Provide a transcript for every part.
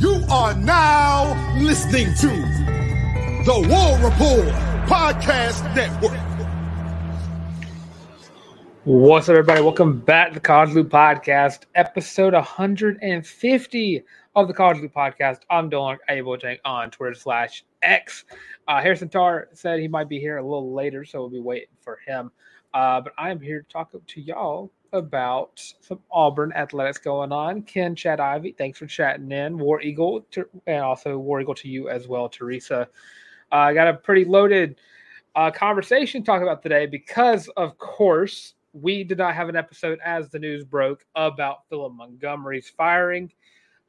You are now listening to the War Report Podcast Network. What's up, everybody? Welcome back to the College Loop Podcast, episode 150 of the College Loop Podcast. I'm Dylan Abojang on Twitter slash X. Uh, Harrison Tarr said he might be here a little later, so we'll be waiting for him. Uh, but I am here to talk to y'all about some Auburn athletics going on. Ken, Chad Ivy, thanks for chatting in. War Eagle, to, and also War Eagle to you as well, Teresa. Uh, I got a pretty loaded uh, conversation to talk about today because, of course, we did not have an episode as the news broke about Philip Montgomery's firing.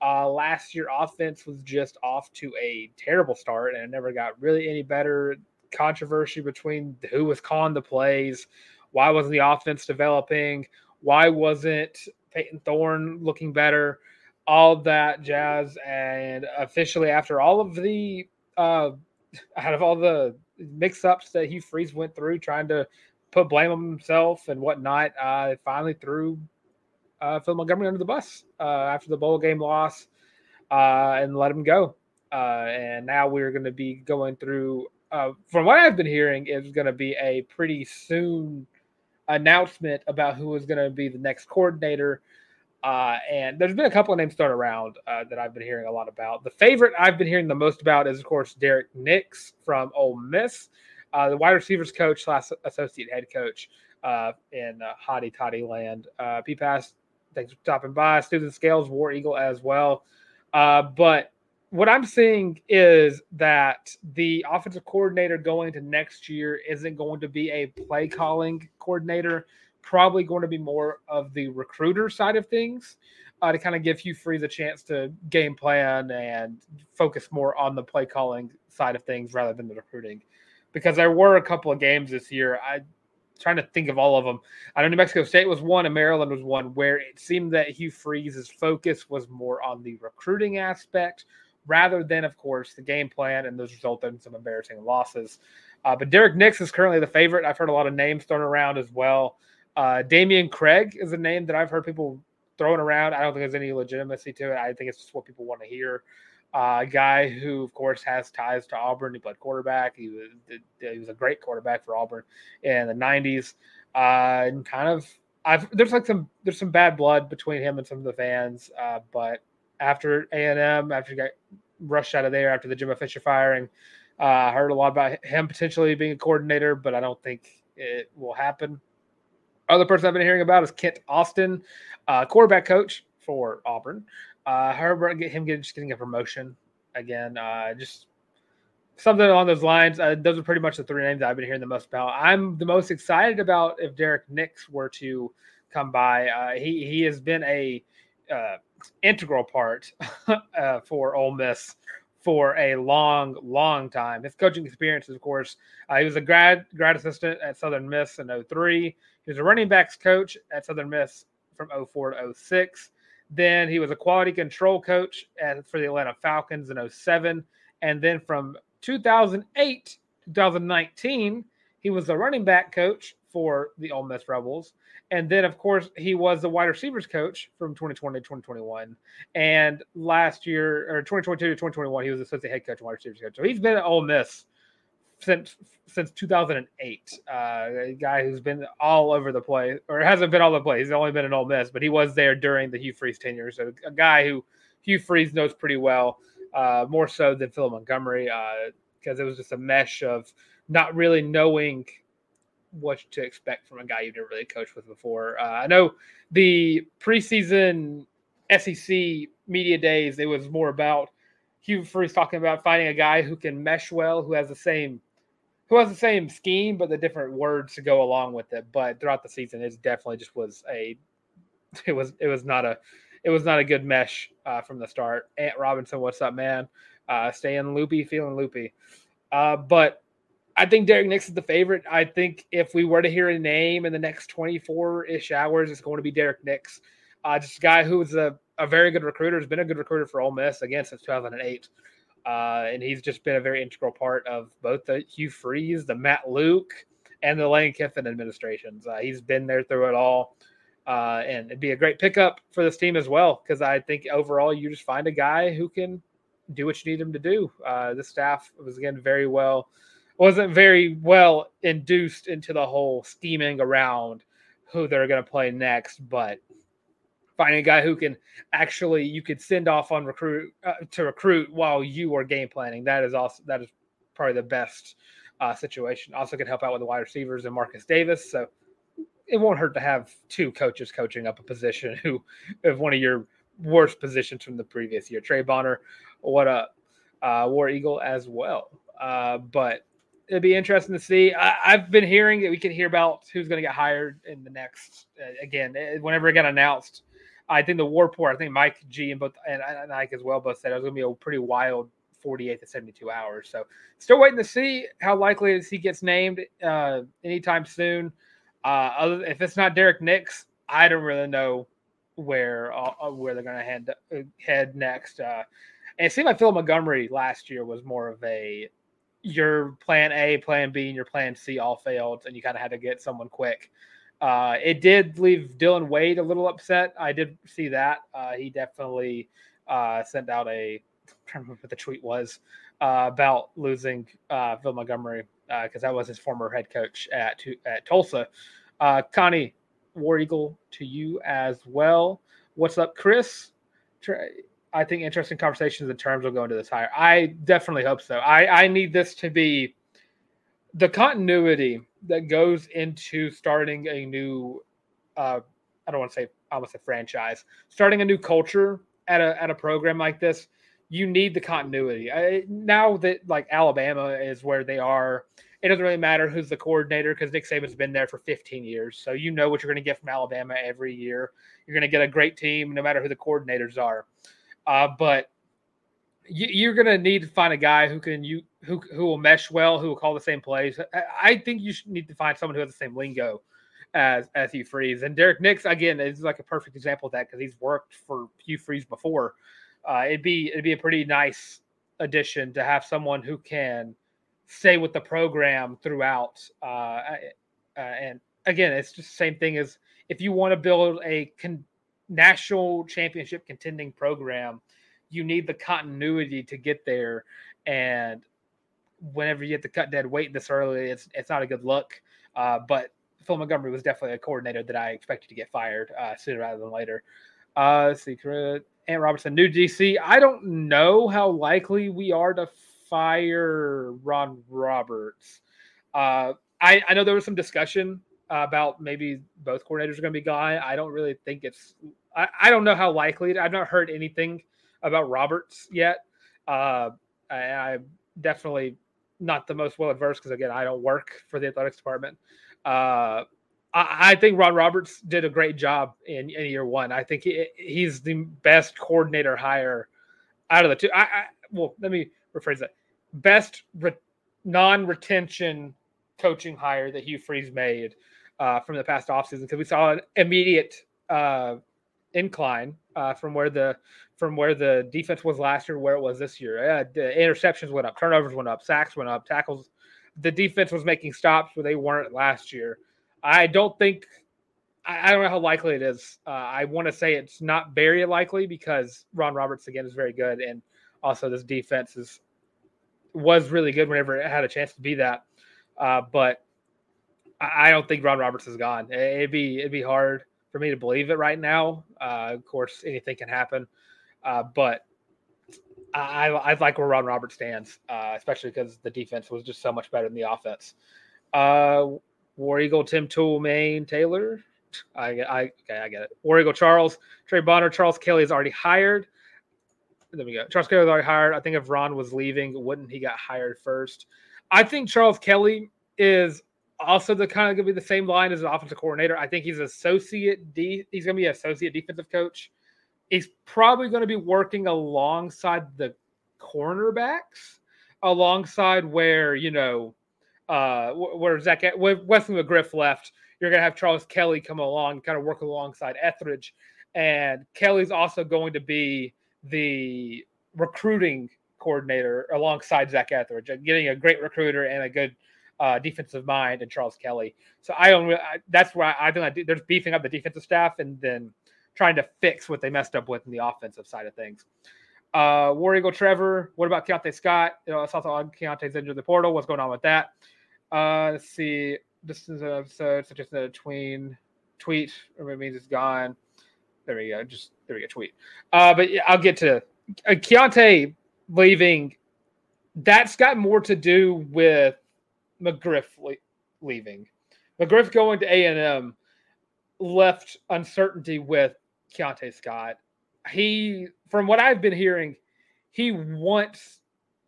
Uh, last year, offense was just off to a terrible start and it never got really any better. Controversy between who was calling the plays, why wasn't the offense developing, why wasn't Payton Thorne looking better, all that jazz. And officially, after all of the, uh, out of all the mix ups that Hugh Freeze went through trying to put blame on himself and whatnot, uh, finally threw uh, Phil Montgomery under the bus uh, after the bowl game loss uh, and let him go. Uh, and now we're going to be going through, uh, from what I've been hearing, is going to be a pretty soon announcement about who is going to be the next coordinator. Uh, and there's been a couple of names thrown around uh, that I've been hearing a lot about. The favorite I've been hearing the most about is, of course, Derrick Nix from Ole Miss, uh, the wide receivers coach slash associate head coach uh, in uh, Hottie Toddy land. Uh, P Pass, thanks for stopping by. Student Scales, War Eagle as well. Uh, but what I'm seeing is that the offensive coordinator going to next year isn't going to be a play calling coordinator, probably going to be more of the recruiter side of things uh, to kind of give Hugh Freeze a chance to game plan and focus more on the play calling side of things rather than the recruiting. Because there were a couple of games this year. I'm trying to think of all of them. I know New Mexico State was one and Maryland was one where it seemed that Hugh Freeze's focus was more on the recruiting aspect rather than, of course, the game plan, and those resulted in some embarrassing losses. Uh, but Derrick Nix is currently the favorite. I've heard a lot of names thrown around as well. Uh, Dameyune Craig is a name that I've heard people throwing around. I don't think there's any legitimacy to it. I think it's just what people want to hear. Uh, a guy who, of course, has ties to Auburn. He played quarterback. He was he was a great quarterback for Auburn in the '90s. Uh, and kind of, I've there's like some there's some bad blood between him and some of the fans. Uh, but after A and M, after he got rushed out of there after the Jimbo Fisher firing, uh, I heard a lot about him potentially being a coordinator, but I don't think it will happen. Other person I've been hearing about is Kent Austin, uh, quarterback coach for Auburn. Uh, get him just getting a promotion again. Uh, just something along those lines. Uh, those are pretty much the three names I've been hearing the most about. I'm the most excited about if Derrick Nix were to come by. Uh, he he has been a uh, integral part uh, for Ole Miss for a long, long time. His coaching experience, is, of course, uh, he was a grad grad assistant at Southern Miss in 03. He was a running backs coach at Southern Miss from 04 to 06. Then he was a quality control coach at, for the Atlanta Falcons in 07. And then from 2008 2019, he was a running back coach for the Ole Miss Rebels. And then, of course, he was the wide receivers coach from 2020 to 2021. And last year, or 2022 to 2021, he was associate head coach and wide receivers coach. So he's been at Ole Miss since since 2008. Uh, a guy who's been all over the place, or hasn't been all the place. He's only been in Ole Miss, but he was there during the Hugh Freeze tenure. So a guy who Hugh Freeze knows pretty well, uh, more so than Phil Montgomery, because uh, it was just a mesh of not really knowing what to expect from a guy you've never really coached with before. Uh, I know the preseason SEC media days, it was more about Hugh Freeze talking about finding a guy who can mesh well, who has the same who has the same scheme, but the different words to go along with it. But throughout the season, it definitely just was a it was it was not a it was not a good mesh uh, from the start. Ant Robinson, what's up, man? Uh, staying loopy, feeling loopy. Uh, but I think Derrick Nix is the favorite. I think if we were to hear a name in the next 24 ish hours, it's going to be Derrick Nix. Uh, just a guy who's a, a very good recruiter, has been a good recruiter for Ole Miss again since 2008. Uh, and he's just been a very integral part of both the Hugh Freeze, the Matt Luke, and the Lane Kiffin administrations. Uh, he's been there through it all. Uh, Uh, and it'd be a great pickup for this team as well because I think overall you just find a guy who can do what you need him to do. Uh, the staff was again very well, wasn't very well induced into the whole scheming around who they're going to play next, but finding a guy who can actually you could send off on recruit uh, to recruit while you are game planning. That is also that is probably the best uh, situation. Also, can help out with the wide receivers and Marcus Davis. So it won't hurt to have two coaches coaching up a position who have one of your worst positions from the previous year. Trey Bonner, what a uh, War Eagle as well. Uh, but it'd be interesting to see. I, have been hearing that we can hear about who's going to get hired in the next. Uh, again, eh, whenever it got announced, I think the War Report. I think Mike G and both and, and Ike as well both said it was going to be a pretty wild 48 to 72 hours. So still waiting to see how likely is he gets named uh, anytime soon. Uh, other, if it's not Derrick Nix, I don't really know where uh, uh where they're going to head uh, head next. Uh, and it seemed like Phil Montgomery last year was more of a your plan A, plan B, and your plan C all failed, and you kind of had to get someone quick. Uh, it did leave Dylan Wade a little upset. I did see that. Uh, he definitely uh, sent out a I'm trying remember what the tweet was uh, about losing uh, Phil Montgomery because uh, that was his former head coach at at Tulsa. Connie War Eagle to you as well. What's up, Chris? I think interesting conversations and terms will go into this hire. I definitely hope so. I, I need this to be the continuity that goes into starting a new uh, I don't want to say I almost a franchise, starting a new culture at a at a program like this, you need the continuity. I, now that like Alabama is where they are, it doesn't really matter who's the coordinator because Nick Saban's been there for 15 years, so you know what you're going to get from Alabama every year. You're going to get a great team no matter who the coordinators are. Uh, but you, are going to need to find a guy who can you who who will mesh well, who will call the same plays. I, think you need to find someone who has the same lingo as as Hugh Freeze and Derrick Nix again is like a perfect example of that because he's worked for Hugh Freeze before. Uh, it'd be it'd be a pretty nice addition to have someone who can stay with the program throughout. Uh, uh, and again, it's just the same thing as if you want to build a con- national championship contending program, you need the continuity to get there. And whenever you get to cut dead weight this early, it's it's not a good look. Uh, but Phil Montgomery was definitely a coordinator that I expected to get fired uh, sooner rather than later. Uh, secret Ant Robertson, new DC. I don't know how likely we are to fire Ron Roberts. Uh, I, I know there was some discussion about maybe both coordinators are going to be gone. I don't really think it's. I, I don't know how likely. I've not heard anything about Roberts yet. Uh, I, I'm definitely not the most well adversed because again, I don't work for the athletics department. Uh, I, I, think Ron Roberts did a great job in, in year one. I think he, he's the best coordinator hire out of the two. I, I well, let me rephrase that: best re, non-retention coaching hire that Hugh Freeze made uh, from the past offseason because we saw an immediate uh, incline uh, from where the from where the defense was last year, where it was this year. Uh, the interceptions went up, turnovers went up, sacks went up, tackles. The defense was making stops where they weren't last year. I don't think. I, don't know how likely it is. Uh, I want to say it's not very likely because Ron Roberts again is very good, and also this defense is was really good whenever it had a chance to be that. Uh, but I, I don't think Ron Roberts is gone. It'd be it'd be hard for me to believe it right now. Uh, of course, anything can happen, uh, but I, I like where Ron Roberts stands, uh, especially because the defense was just so much better than the offense. Uh, War Eagle, Tim Tool, Taylor. I, I, okay, I get it. War Eagle, Charles, Trey Bonner, Charles Kelly is already hired. There we go. Charles Kelly is already hired. I think if Ron was leaving, wouldn't he got hired first? I think Charles Kelly is also the kind of going to be the same line as an offensive coordinator. I think he's associate D. He's going to be associate defensive coach. He's probably going to be working alongside the cornerbacks, alongside where you know uh, where Zach where Wesley McGriff left. You're going to have Charles Kelly come along, kind of work alongside Etheridge, and Kelly's also going to be the recruiting coordinator alongside Zach Etheridge, getting a great recruiter and a good uh, defensive mind and Charles Kelly. So I don't. I, that's why I, think I do, there's beefing up the defensive staff and then trying to fix what they messed up with in the offensive side of things. Uh, War Eagle Trevor, what about Keionte Scott? You know, I saw Keionte's into the portal. What's going on with that? Uh, let's see. This is an episode, so just a tween tweet, or it means it's gone. There we go. Just there we go. Tweet. Uh, but yeah, I'll get to uh, Keionte leaving. That's got more to do with McGriff le- leaving. McGriff going to A and M left uncertainty with Keionte Scott. He, from what I've been hearing, he wants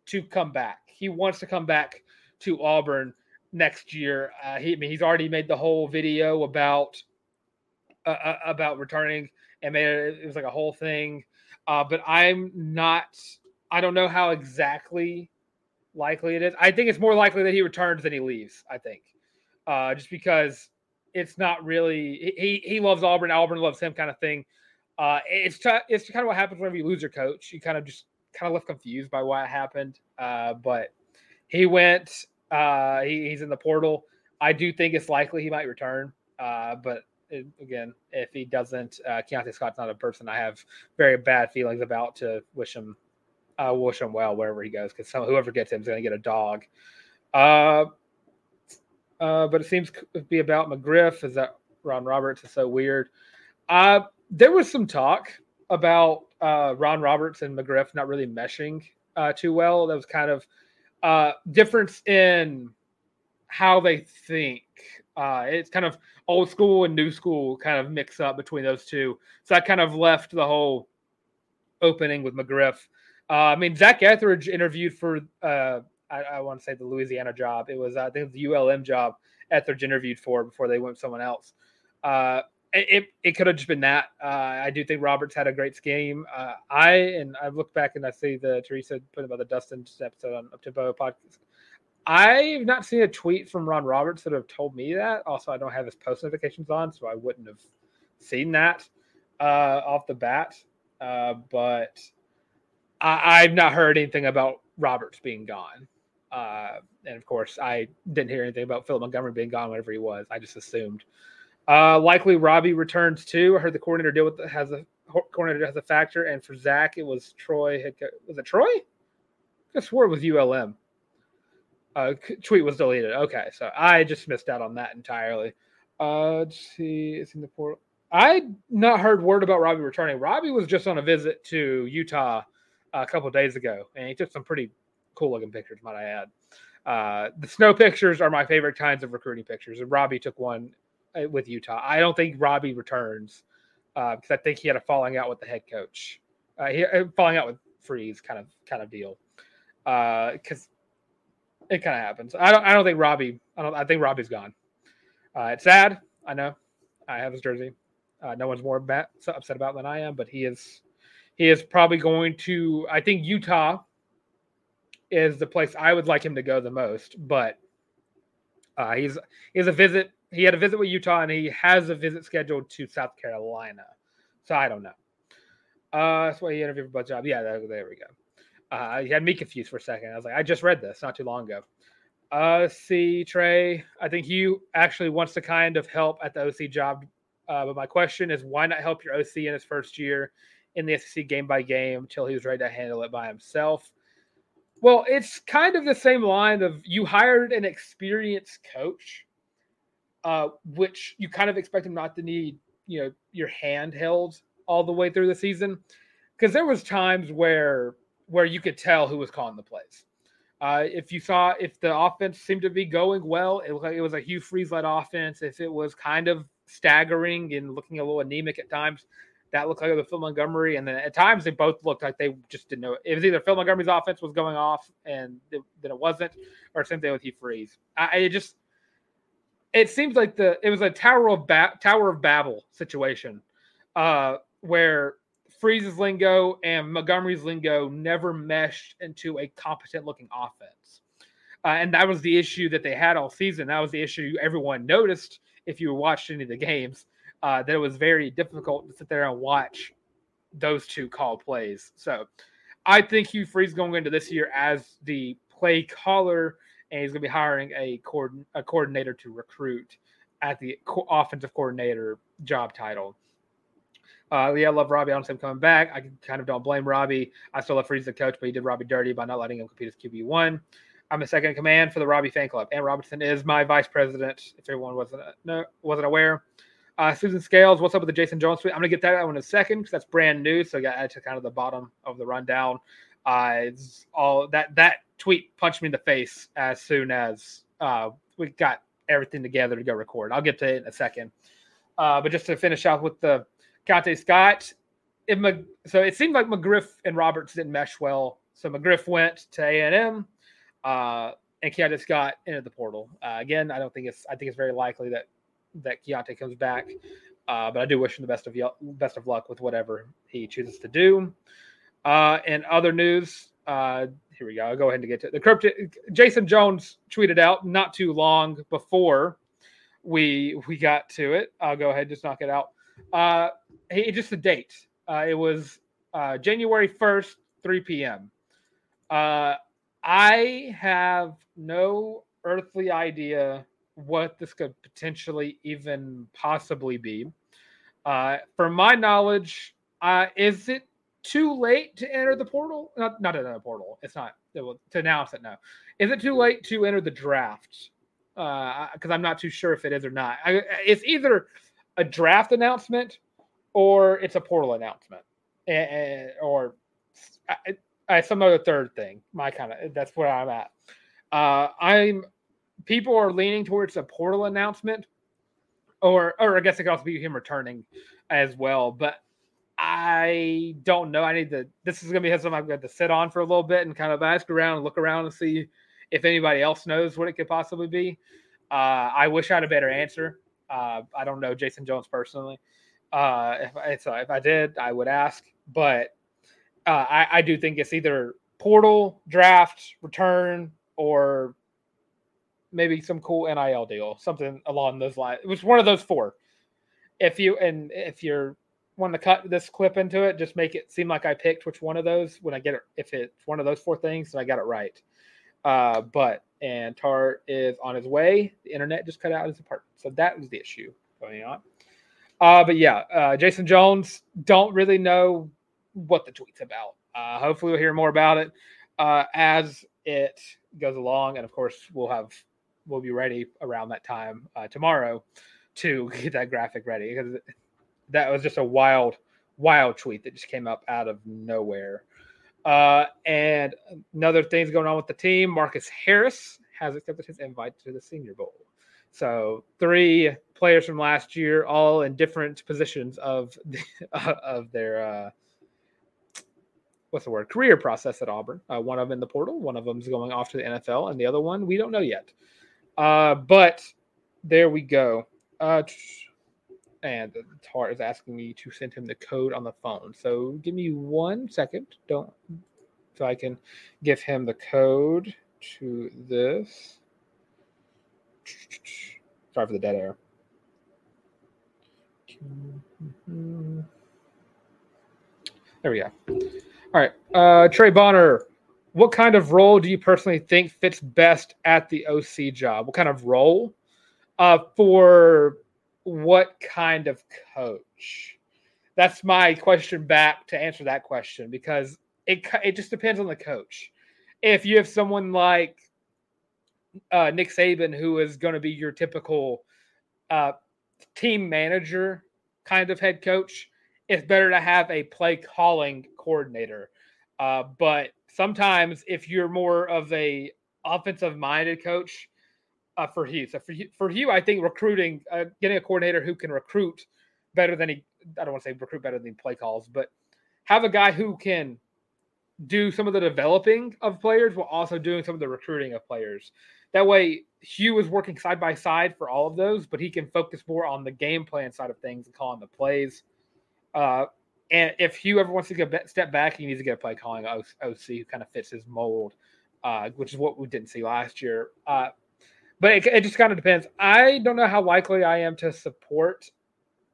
to come back. He wants to come back to Auburn next year. Uh, he, I mean, he's already made the whole video about uh, uh about returning and made it, it was like a whole thing. Uh, but I'm not. I don't know how exactly likely it is. I think it's more likely that he returns than he leaves. I think, uh, just because it's not really he he loves Auburn, Auburn loves him kind of thing. Uh, it's t- it's kind of what happens whenever you lose your coach. You kind of just kind of left confused by why it happened. Uh, but he went. Uh, he, he's in the portal. I do think it's likely he might return. Uh, but it, again, if he doesn't, uh, Keionte Scott's not a person I have very bad feelings about. To wish him, uh, wish him well wherever he goes, because whoever gets him is going to get a dog. Uh, uh, but it seems to be about McGriff. Is that Ron Roberts is so weird? Uh, there was some talk about uh, Ron Roberts and McGriff not really meshing uh, too well. That was kind of uh, difference in how they think. Uh, it's kind of old school and new school kind of mix up between those two. So I kind of left the whole opening with McGriff. Uh, I mean, Zach Etheridge interviewed for uh, I, I want to say the Louisiana job. It was I think the ULM job Etheridge interviewed for before they went with someone else. Uh, it, it could have just been that. Uh, I do think Roberts had a great scheme. Uh, I and I look back and I see the Teresa put about the Dustin episode on Uptempo podcast. I've not seen a tweet from Ron Roberts that have told me that. Also, I don't have his post notifications on, so I wouldn't have seen that uh, off the bat. Uh, but I, have not heard anything about Roberts being gone. Uh, and of course, I didn't hear anything about Philip Montgomery being gone whatever he was. I just assumed. Uh, likely Robbie returns too. I heard the coordinator deal with the, has a coordinator has a factor, and for Zach, it was Troy. Was it Troy? I swore it was ULM. Uh, tweet was deleted. Okay, so I just missed out on that entirely. Uh, let's see, it's in the portal. I not heard word about Robbie returning. Robbie was just on a visit to Utah a couple days ago, and he took some pretty cool looking pictures, might I add. Uh, the snow pictures are my favorite kinds of recruiting pictures. And Robbie took one uh, with Utah. I don't think Robbie returns because uh, I think he had a falling out with the head coach. Uh, he uh, falling out with Freeze kind of kind of deal. Because uh, it kind of happens. I don't. I don't think Robbie. I don't. I think Robbie's gone. it's sad. I know. I have his jersey. no one's more upset about than I am, but he is. He is probably going to. I think Utah is the place I would like him to go the most. But uh, he's he has a visit. He had a visit with Utah, and he has a visit scheduled to South Carolina. So I don't know. Uh, that's why he interviewed for Bud Job. Yeah, there, there we go. Uh, he had me confused for a second. I was like, I just read this not too long ago. Uh, see, Trey, I think you actually wants to kind of help at the OC job. Uh, but my question is, why not help your OC in his first year in the SEC game by game until he was ready to handle it by himself? Well, it's kind of the same line of you hired an experienced coach, uh, which you kind of expect him not to need, you know, your hand held all the way through the season, because there was times where where you could tell who was calling the plays. Uh, if you saw if the offense seemed to be going well, it was like it was a Hugh Freeze led offense. If it was kind of staggering and looking a little anemic at times, that looked like was Phil Montgomery, and then at times they both looked like they just didn't know. It was either Phil Montgomery's offense was going off and it, then it wasn't, or same thing with Hugh Freeze. I it just it seems like the it was a Tower of ba- Tower of Babel situation, uh, where Freeze's lingo and Montgomery's lingo never meshed into a competent looking offense. Uh, and that was the issue that they had all season. That was the issue everyone noticed if you watched any of the games uh, that it was very difficult to sit there and watch those two call plays. So I think Hugh Freeze going into this year as the play caller and he's going to be hiring a, coordin- a coordinator to recruit at the co- offensive coordinator job title. Uh, yeah, I love Robbie. I don't see him coming back. I kind of don't blame Robbie. I still love Freeze the coach, but he did Robbie dirty by not letting him compete as QB one. I'm a second in command for the Robbie fan club. and Robinson is my vice president. If everyone wasn't no, wasn't aware. Uh, Susan Scales, what's up with the Jason Jones tweet? I'm gonna get that one in a second because that's brand new. So I got to kind of the bottom of the rundown. Uh, it's all that that tweet punched me in the face as soon as uh, we got everything together to go record. I'll get to it in a second. Uh, but just to finish off with the Keionte Scott, it, so it seemed like McGriff and Roberts didn't mesh well. So McGriff went to A and M, uh, and Keionte Scott entered the portal. Uh, again, I don't think it's. I think it's very likely that that Keionte comes back. Uh, but I do wish him the best of best of luck with whatever he chooses to do. Uh, and other news, uh, here we go. I'll go ahead and get to it. the cryptic. Jason Jones tweeted out not too long before we we got to it. I'll go ahead and just knock it out. Uh, he just the date. Uh, it was uh, January first, three p.m. Uh, I have no earthly idea what this could potentially even possibly be. Uh, from my knowledge, uh, is it too late to enter the portal? Not not the portal. It's not to announce it No, Is it too late to enter the draft? Uh because uh, I'm not too sure if it is or not. I, it's either a draft announcement or it's a portal announcement, or some other third thing. My kind of that's where I'm at. Uh, I'm people are leaning towards a portal announcement, or or I guess it could also be him returning as well. But I don't know. I need to. This is going to be something I've got to sit on for a little bit and kind of ask around and look around and see if anybody else knows what it could possibly be. Uh, I wish I had a better answer. Uh, I don't know Jason Jones personally. Uh, if, I, so if I did, I would ask. But uh, I, I do think it's either portal, draft, return, or maybe some cool NIL deal, something along those lines. It was one of those four. If you and if you're want to cut this clip into it, just make it seem like I picked which one of those when I get it. If it's one of those four things, then I got it right. Uh, but and Tarr is on his way. The internet just cut out his apartment, so that was the issue going on. Uh, but yeah, uh, Jason Jones don't really know what the tweet's about. Uh, hopefully, we'll hear more about it uh, as it goes along, and of course, we'll have we'll be ready around that time uh, tomorrow to get that graphic ready because that was just a wild, wild tweet that just came up out of nowhere. Uh, and another thing's going on with the team. Marcus Harris has accepted his invite to the Senior Bowl. So three players from last year, all in different positions of the, of their uh, what's the word career process at Auburn. Uh, one of them in the portal, one of them is going off to the NFL, and the other one we don't know yet. Uh, but there we go. Uh, and the tar is asking me to send him the code on the phone. So give me one second. Don't so I can give him the code to this. Sorry for the dead air. There we go. All right. Uh, Trey Bonner, what kind of role do you personally think fits best at the OC job? What kind of role? Uh, for what kind of coach? That's my question back to answer that question because it it just depends on the coach. If you have someone like uh, Nick Saban, who is going to be your typical uh, team manager kind of head coach, it's better to have a play calling coordinator. Uh, but sometimes, if you're more of a offensive minded coach, uh, for Hugh. So for Hugh, for Hugh, I think recruiting, uh, getting a coordinator who can recruit better than he, I don't want to say recruit better than play calls, but have a guy who can do some of the developing of players while also doing some of the recruiting of players. That way, Hugh is working side by side for all of those, but he can focus more on the game plan side of things and calling the plays. Uh, and if Hugh ever wants to a step back, he needs to get a play calling OC who kind of fits his mold, uh, which is what we didn't see last year. Uh, but it, it just kind of depends. I don't know how likely I am to support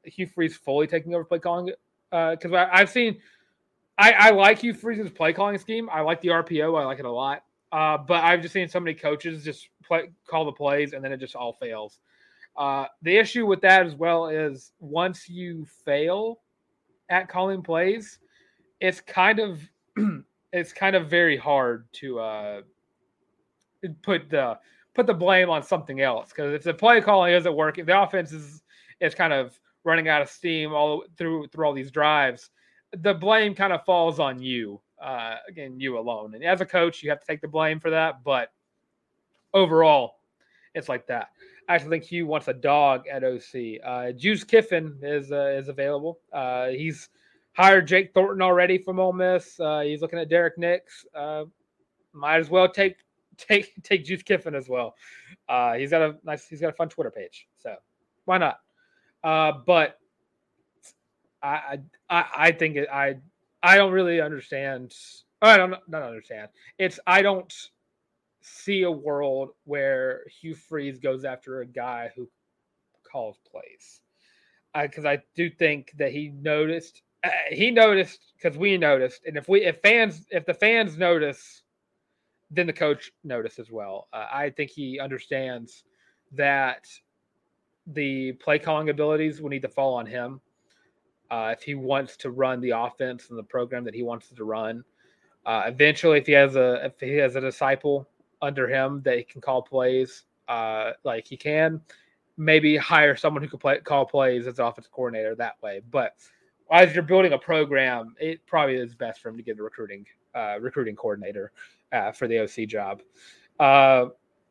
Hugh Freeze fully taking over play calling because uh, I've seen. I, I like Hugh Freeze's play calling scheme. I like the RPO. I like it a lot. Uh, but I've just seen so many coaches just play, call the plays and then it just all fails. Uh, the issue with that as well is once you fail at calling plays, it's kind of it's kind of very hard to uh, put the put the blame on something else because if the play calling isn't working, the offense is is kind of running out of steam all through through all these drives. The blame kind of falls on you, uh, again, you alone. And as a coach, you have to take the blame for that. But overall, it's like that. I actually think Hugh wants a dog at OC. Uh, Juice Kiffin is uh, is available. Uh, he's hired Jake Thornton already from Ole Miss. Uh, he's looking at Derrick Nix. Uh, might as well take take take Juice Kiffin as well. Uh, he's got a nice. He's got a fun Twitter page, so why not? Uh, but I I I think it, I I don't really understand. I don't not understand. It's I don't see a world where Hugh Freeze goes after a guy who calls plays. Because I, I, do think that he noticed. Uh, he noticed because we noticed, and if we if fans if the fans notice, then the coach noticed as well. Uh, I think he understands that the play calling abilities will need to fall on him uh, if he wants to run the offense and the program that he wants to run. Uh, eventually, if he has a if he has a disciple under him that he can call plays, uh, like he can, maybe hire someone who can play, call plays as offensive coordinator that way. But as you're building a program, it probably is best for him to get a recruiting uh, recruiting coordinator uh, for the OC job. Uh,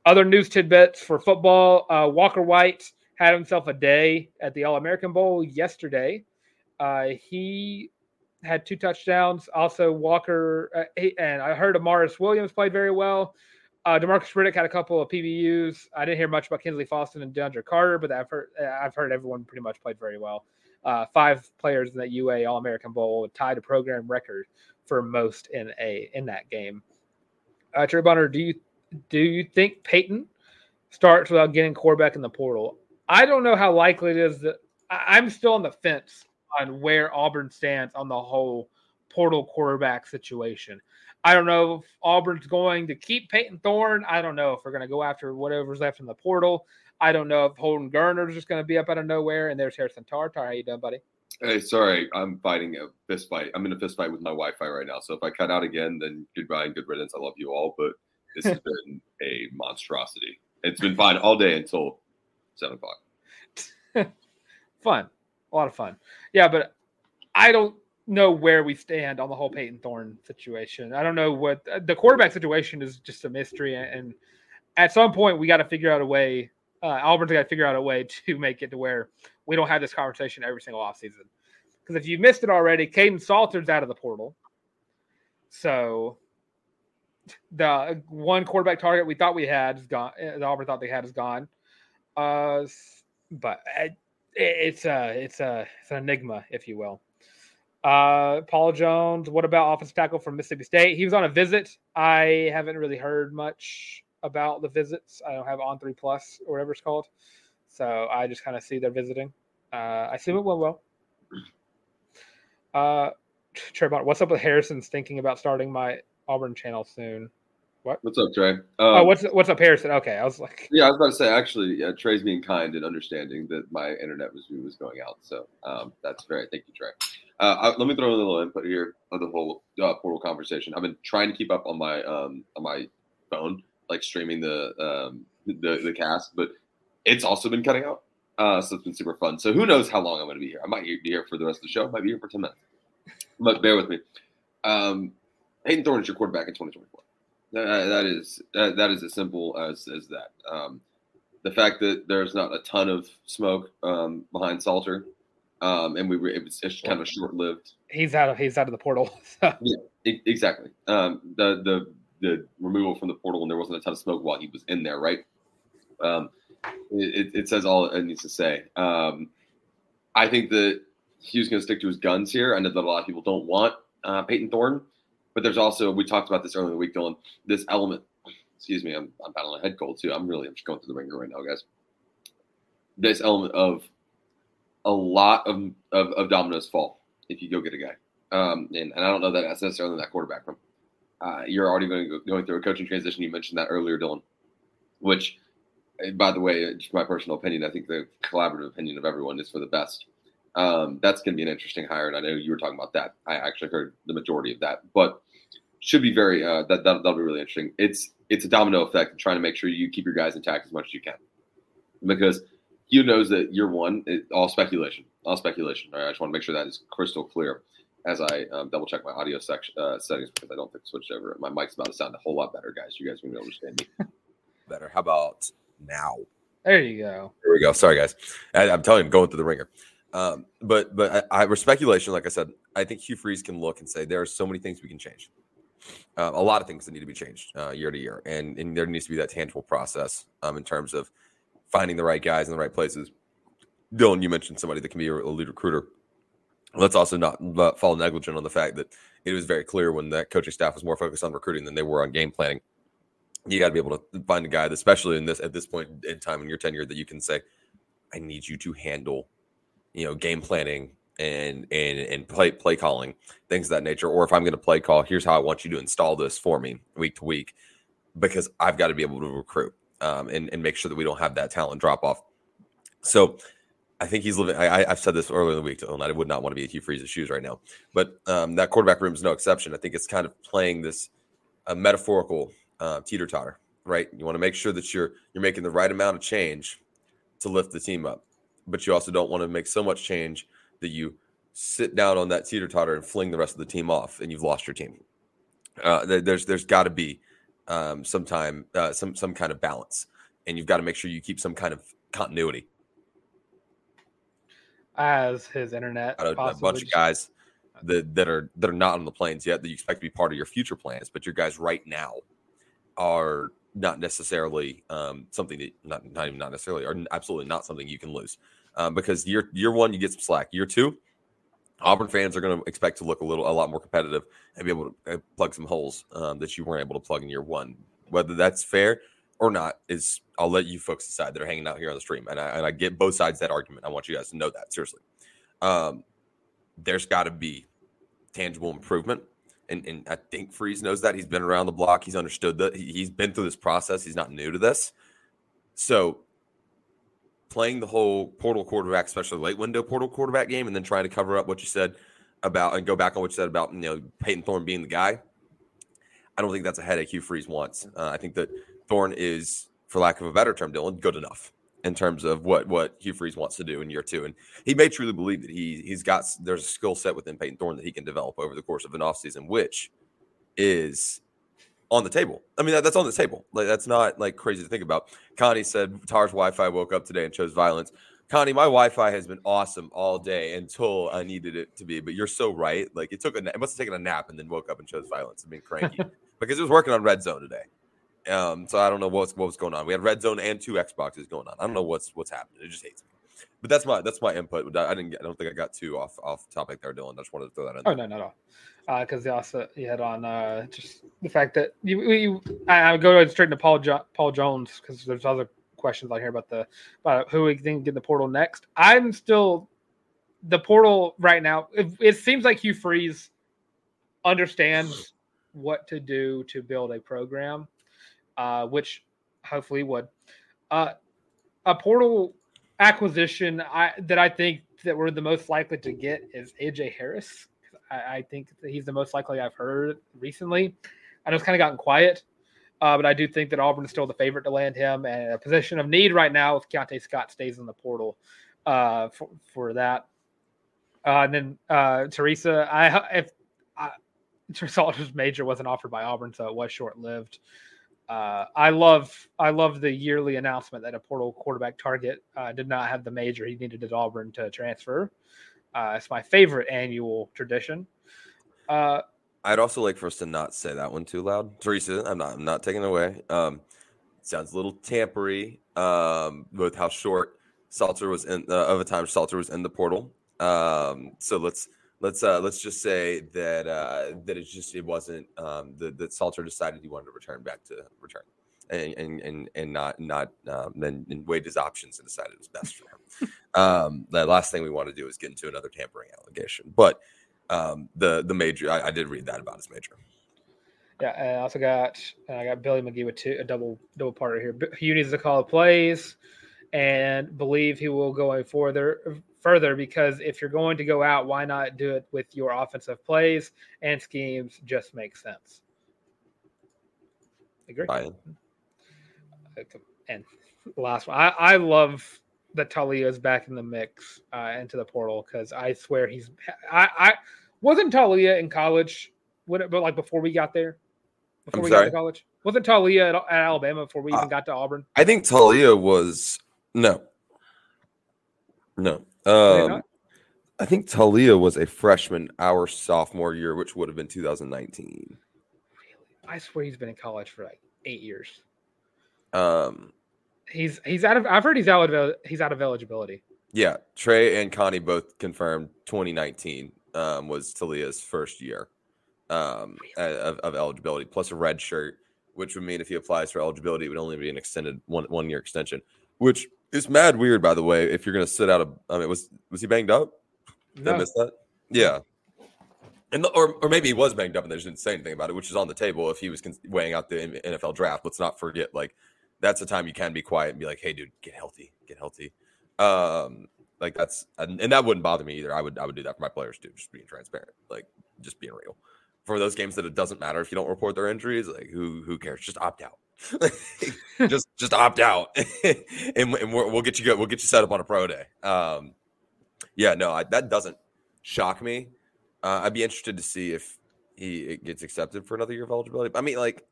other news tidbits for football: uh, Walker White had himself a day at the All American Bowl yesterday. Uh, he had two touchdowns. Also, Walker uh, he, and I heard Amaris Williams played very well. Uh, Demarcus Riddick had a couple of PBUs. I didn't hear much about Kensley Faustin and DeAndre Carter, but I've heard I've heard everyone pretty much played very well. Uh, five players in that UA All American Bowl tied a program record for most in a in that game. Uh, Trey Bonner, do you do you think Payton starts without getting quarterback in the portal? I don't know how likely it is that I'm still on the fence on where Auburn stands on the whole portal quarterback situation. I don't know if Auburn's going to keep Payton Thorne. I don't know if we're going to go after whatever's left in the portal. I don't know if Holden Geriner's just going to be up out of nowhere. And there's Harrison Tartar. How you doing, buddy? Hey, sorry, I'm fighting a fist fight. I'm in a fist fight with my Wi-Fi right now. So if I cut out again, then goodbye and good riddance. I love you all, but this has been a monstrosity. It's been fine all day until seven o'clock. fun, a lot of fun. Yeah, but I don't know where we stand on the whole Payton Thorne situation. I don't know what the quarterback situation is just a mystery, and at some point we got to figure out a way. Uh, Auburn's got to figure out a way to make it to where we don't have this conversation every single offseason. Because if you missed it already, Kaidon Salter's out of the portal. So the one quarterback target we thought we had is gone. Uh, Auburn thought they had is gone. Uh, but uh, it's a it's a it's an enigma, if you will. Uh, Paul Jones, what about offensive tackle from Mississippi State? He was on a visit. I haven't really heard much about the visits. I don't have on three plus or whatever it's called. So I just kind of see they're visiting. Uh, I assume it went well. Uh, Trayvon, what's up with Harrison's thinking about starting my Auburn channel soon? What? What's up, Trey? Um, oh, what's what's up, Harrison? Okay, I was like, yeah, I was about to say actually, yeah, Trey's being kind and understanding that my internet was was going out, so um, that's very thank you, Trey. Uh, I, let me throw in a little input here of the whole uh, portal conversation. I've been trying to keep up on my um, on my phone, like streaming the um, the the cast, but it's also been cutting out. Uh, so it's been super fun. So who knows how long I'm going to be here? I might be here for the rest of the show. I might be here for ten minutes, but bear with me. Um, Payton Thorne is your quarterback in 2024. That, that is that, that is as simple as as that. Um, the fact that there's not a ton of smoke um, behind Salter um, and we were it was it's kind of short lived. He's out of he's out of the portal. So. Yeah, exactly. Um, the the the removal from the portal and there wasn't a ton of smoke while he was in there, right? Um, it, it says all it needs to say. Um, I think that Hugh's going to stick to his guns here. I know that a lot of people don't want uh, Payton Thorne, but there's also we talked about this earlier in the week, Dylan. This element. Excuse me, I'm, I'm battling a head cold too. I'm really I'm just going through the ringer right now, guys. This element of a lot of, of, of dominoes fall if you go get a guy. Um, and, and I don't know that that's necessarily that quarterback from. uh, you're already going, going through a coaching transition. You mentioned that earlier, Dylan, which, by the way, just my personal opinion, I think the collaborative opinion of everyone is for the best. Um, that's going to be an interesting hire, and I know you were talking about that. I actually heard the majority of that, but should be very uh, that, that that'll be really interesting. It's it's a domino effect, trying to make sure you keep your guys intact as much as you can, because Hugh knows that year one, it, all speculation, all speculation. All right, I just want to make sure that is crystal clear as I um, double check my audio section uh, settings because I don't think switched over. My mic's about to sound a whole lot better, guys. You guys are going to understand me better. How about now? There you go. There we go. Sorry, guys. I, am telling you, going through the ringer. Um, but but I, I speculation. Like I said, I think Hugh Freeze can look and say there are so many things we can change. Uh, a lot of things that need to be changed uh, year to year, and, and there needs to be that tangible process um, in terms of finding the right guys in the right places. Dylan, you mentioned somebody that can be a lead recruiter let's also not fall negligent on the fact that it was very clear when that coaching staff was more focused on recruiting than they were on game planning. You got to be able to find a guy, especially in this at this point in time in your tenure, that you can say, "I need you to handle, you know, game planning and and and play play calling things of that nature." Or if I'm going to play call, here's how I want you to install this for me week to week, because I've got to be able to recruit um, and and make sure that we don't have that talent drop off. So I think he's living. I, have said this earlier in the week, and I would not want to be in Hugh Freeze's shoes right now. But um, that quarterback room is no exception. I think it's kind of playing this metaphorical uh, teeter totter, right? You want to make sure that you're you're making the right amount of change to lift the team up, but you also don't want to make so much change that you sit down on that teeter totter and fling the rest of the team off, and you've lost your team. Uh, there's there's got to be um, some time, uh, some some kind of balance, and you've got to make sure you keep some kind of continuity as his internet. A, a, bunch of guys that, that are that are not on the planes yet that you expect to be part of your future plans, but your guys right now are not necessarily um, something that not not even not necessarily are absolutely not something you can lose um, because year year one you get some slack. Year two, Auburn fans are going to expect to look a little a lot more competitive and be able to uh, plug some holes um, that you weren't able to plug in year one. Whether that's fair or not is I'll let you folks decide that are hanging out here on the stream. And I, and I get both sides that argument. I want you guys to know that seriously. Um, there's got to be tangible improvement. And, and I think Freeze knows that. He's been around the block. He's understood that. He, he's been through this process. He's not new to this. So playing the whole portal quarterback, especially late window portal quarterback game, and then trying to cover up what you said about and go back on what you said about you know Payton Thorne being the guy. I don't think that's a headache Hugh Freeze wants. Uh, I think that Thorne is, for lack of a better term, Dylan, good enough in terms of what what Hugh Freeze wants to do in year two. And he may truly believe that he he's got there's a skill set within Payton Thorne that he can develop over the course of an offseason, which is on the table. I mean, that, that's on the table. Like that's not like crazy to think about. Connie said Tarr's Wi-Fi woke up today and chose violence. Connie, my Wi-Fi has been awesome all day until I needed it to be. But you're so right. Like it took a it must have taken a nap and then woke up and chose violence and been cranky because it was working on red zone today. Um, so I don't know what's what was going on. We had red zone and two Xboxes going on. I don't know what's what's happening. It just hates me. But that's my that's my input. I didn't get, I don't think I got too off off topic there, Dylan. I just wanted to throw that in. Oh no, not at all. Because uh, also you had on uh, just the fact that you, you I, I go straight into Paul jo- Paul Jones because there's other questions on here about the about who we think get the portal next. I'm still the portal right now. It, it seems like Hugh Freeze understands what to do to build a program uh, which hopefully would. Uh, a portal acquisition I, that I think that we're the most likely to get is AJ Harris. I, I think he's the most likely I've heard recently. I know it's kind of gotten quiet, uh, but I do think that Auburn is still the favorite to land him. And a position of need right now if Keionte Scott stays in the portal uh, for, for that. Uh, and then uh, Teresa, I if I, Major wasn't offered by Auburn, so it was short lived. Uh, I love I love the yearly announcement that a portal quarterback target uh, did not have the major he needed at Auburn to transfer. Uh, it's my favorite annual tradition. Uh, I'd also like for us to not say that one too loud, Teresa. I'm not I'm not taking it away. Um, sounds a little tampery um, with how short Salter was in uh, of a time Salter was in the portal. Um, so let's let's uh, let's just say that uh, that it just it wasn't um, that, that Salter decided he wanted to return back to return and and and, and not not um, then and weighed his options and decided it was best for him. um, the last thing we want to do is get into another tampering allegation, but um, the the major I, I, did read that about his major. Yeah, and I also got I got Billy McGee with two, a double double parter here. Hugh needs to call plays, and believe he will go a further further because if you're going to go out, why not do it with your offensive plays and schemes? Just makes sense. Agree. And last one, I, I love that Taulia is back in the mix uh, into the portal because I swear he's I I wasn't Taulia in college, when it, but like before we got there, before I'm we sorry? got to college, wasn't Taulia at, at Alabama before we even Uh, got to Auburn? I think Taulia was no, no. Um. I think Taulia was a freshman our sophomore year, which would have been 2019. I swear he's been in college for like eight years. Um, He's he's out of. I've heard he's out of he's out of eligibility. yeah, Trey and Connie both confirmed 2019 um, was Taulia's first year um, of, of eligibility, plus a red shirt, which would mean if he applies for eligibility, it would only be an extended one one year extension, which is mad weird, by the way. If you're going to sit out of, I mean, was was he banged up? Did I No, miss that? Yeah. And the, or, or maybe he was banged up and they just didn't say anything about it, which is on the table if he was weighing out the NFL draft. Let's not forget, like, that's the time you can be quiet and be like, hey, dude, get healthy, get healthy. Um, like that's and, and that wouldn't bother me either. I would I would do that for my players too, just being transparent, like just being real. For those games that it doesn't matter if you don't report their injuries, like who who cares? Just opt out. just just opt out, and, and we're, we'll get you go. We'll get you set up on a pro day. Um, yeah, no, I, that doesn't shock me. Uh, I'd be interested to see if he it gets accepted for another year of eligibility. I mean, like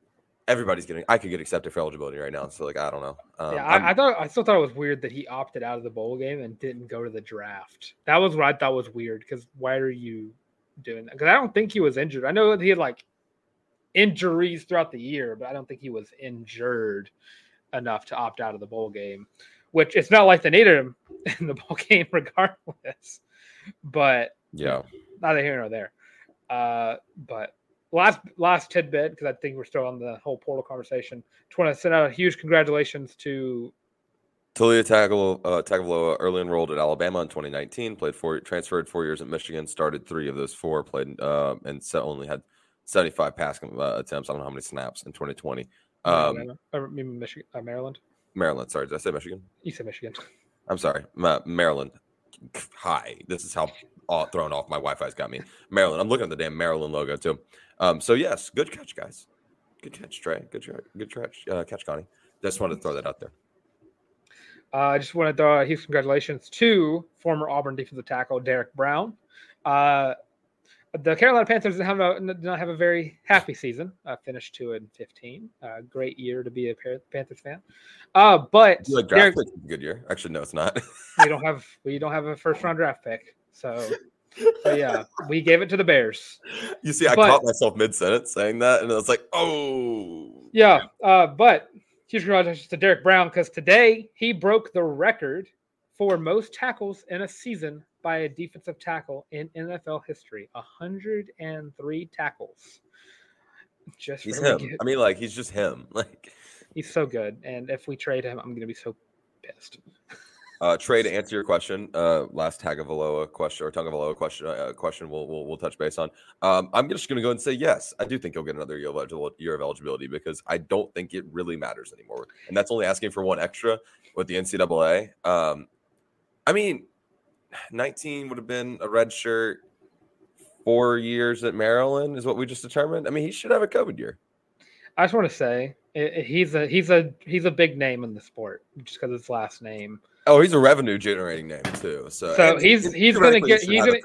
everybody's getting. I could get accepted for eligibility right now, so like I don't know. Um, yeah, I, I thought I still thought it was weird that he opted out of the bowl game and didn't go to the draft. That was what I thought was weird because why are you doing that? Because I don't think he was injured. I know that he had like injuries throughout the year, but I don't think he was injured enough to opt out of the bowl game. Which it's not like they needed him in the bowl game regardless. But yeah. neither here nor there. Uh, but last last tidbit because I think we're still on the whole portal conversation. Just want to send out a huge congratulations to Taulia Tagovailoa, uh, Tagovailoa early enrolled at Alabama in 2019, played four, transferred four years at Michigan, started three of those four, played uh, and only had 75 passing uh, attempts. I don't know how many snaps in 2020. Um, or maybe Michigan, uh, Maryland. Maryland, sorry, did I say Michigan? You said Michigan. I'm sorry, Ma- Maryland. Hi, this is how all thrown off my Wi-Fi's got me. Maryland. I'm looking at the damn Maryland logo too. Um, so yes, good catch, guys. Good catch, Trey. Good, try- good catch, uh, catch, Connie. Just wanted to throw that out there. Uh, I just want to throw a huge congratulations to former Auburn defensive tackle Derrick Brown. Uh, the Carolina Panthers did, have a, did not have a very happy season. Uh, finished two and fifteen. Uh, great year to be a Panthers fan. Uh, but You like draft picks? Good year. Actually, no, it's not. we don't have we don't have a first round draft pick. So, so yeah, we gave it to the Bears. You see, I But- caught myself mid sentence saying that, and I was like, "Oh, Yeah, uh, but huge congratulations to Derrick Brown because today he broke the record for most tackles in a season by a defensive tackle in NFL history. 103 tackles. Just he's him him." get- I mean, like he's just him. Like, he's so good, and if we trade him, I'm gonna be so pissed. uh, Trey, to answer your question, uh, last Tagovailoa question or Tagovailoa question, uh, question, we'll, we'll we'll touch base on. Um, I'm just going to go and say yes. I do think he'll get another year of, year of eligibility because I don't think it really matters anymore, and that's only asking for one extra with the NCAA. Um, I mean, 19 would have been a red shirt. Four years at Maryland is what we just determined. I mean, he should have a COVID year. I just want to say he's a he's a he's a big name in the sport just because his last name. Oh, he's a revenue generating name too. So, So and he's- he's gonna get- he's gonna-.